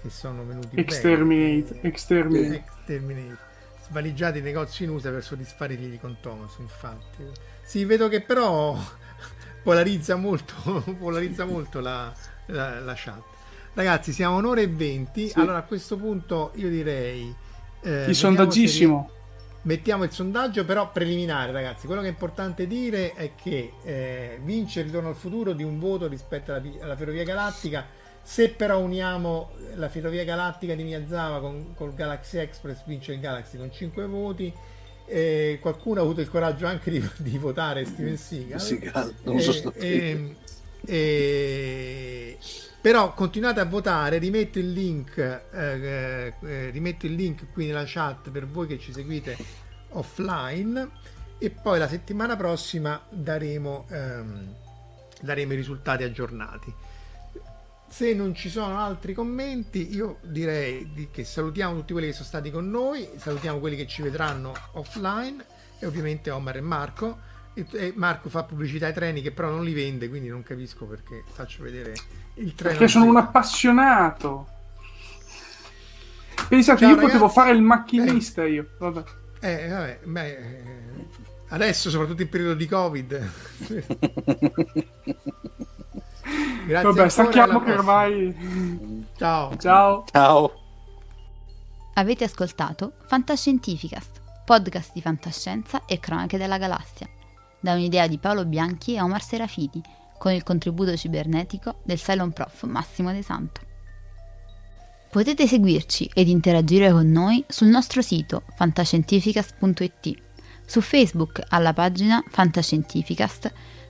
che sono venuti Exterminate, bene. Exterminate. Exterminate. Svaligiati i negozi in USA per soddisfare i figli con Thomas, infatti. Sì, vedo che però polarizza molto, polarizza molto la, la, la, chat. Ragazzi, siamo un'ora e venti. Sì. Allora a questo punto io direi... Eh, il sondaggissimo mettiamo il sondaggio però preliminare ragazzi quello che è importante dire è che eh, vince il ritorno al futuro di un voto rispetto alla, alla, ferrovia galattica se però uniamo la ferrovia galattica di Miyazawa con col Galaxy Express vince il Galaxy con 5 voti eh, qualcuno ha avuto il coraggio anche di, di votare Steven Seagal, Seagal non so so e, e, però continuate a votare rimetto il link eh, eh, rimetto il link qui nella chat per voi che ci seguite offline e poi la settimana prossima daremo ehm, daremo i risultati aggiornati. Se non ci sono altri commenti, io direi che salutiamo tutti quelli che sono stati con noi, salutiamo quelli che ci vedranno offline e ovviamente Omar e Marco. E Marco fa pubblicità ai treni che però non li vende, quindi non capisco perché faccio vedere il treno. Perché sono un appassionato. Pensate, Ciao, io ragazzi. potevo fare il macchinista eh. io. Vabbè. Eh, vabbè, beh, eh, adesso soprattutto in periodo di Covid. Grazie Vabbè, stacchiamo che ormai. Ciao. Ciao. Ciao. Avete ascoltato Fantascientificast, podcast di fantascienza e cronache della galassia, da un'idea di Paolo Bianchi e Omar Serafiti, con il contributo cibernetico del Cylon Prof Massimo De Santo. Potete seguirci ed interagire con noi sul nostro sito fantascientificast.it, su Facebook alla pagina Fantascientificast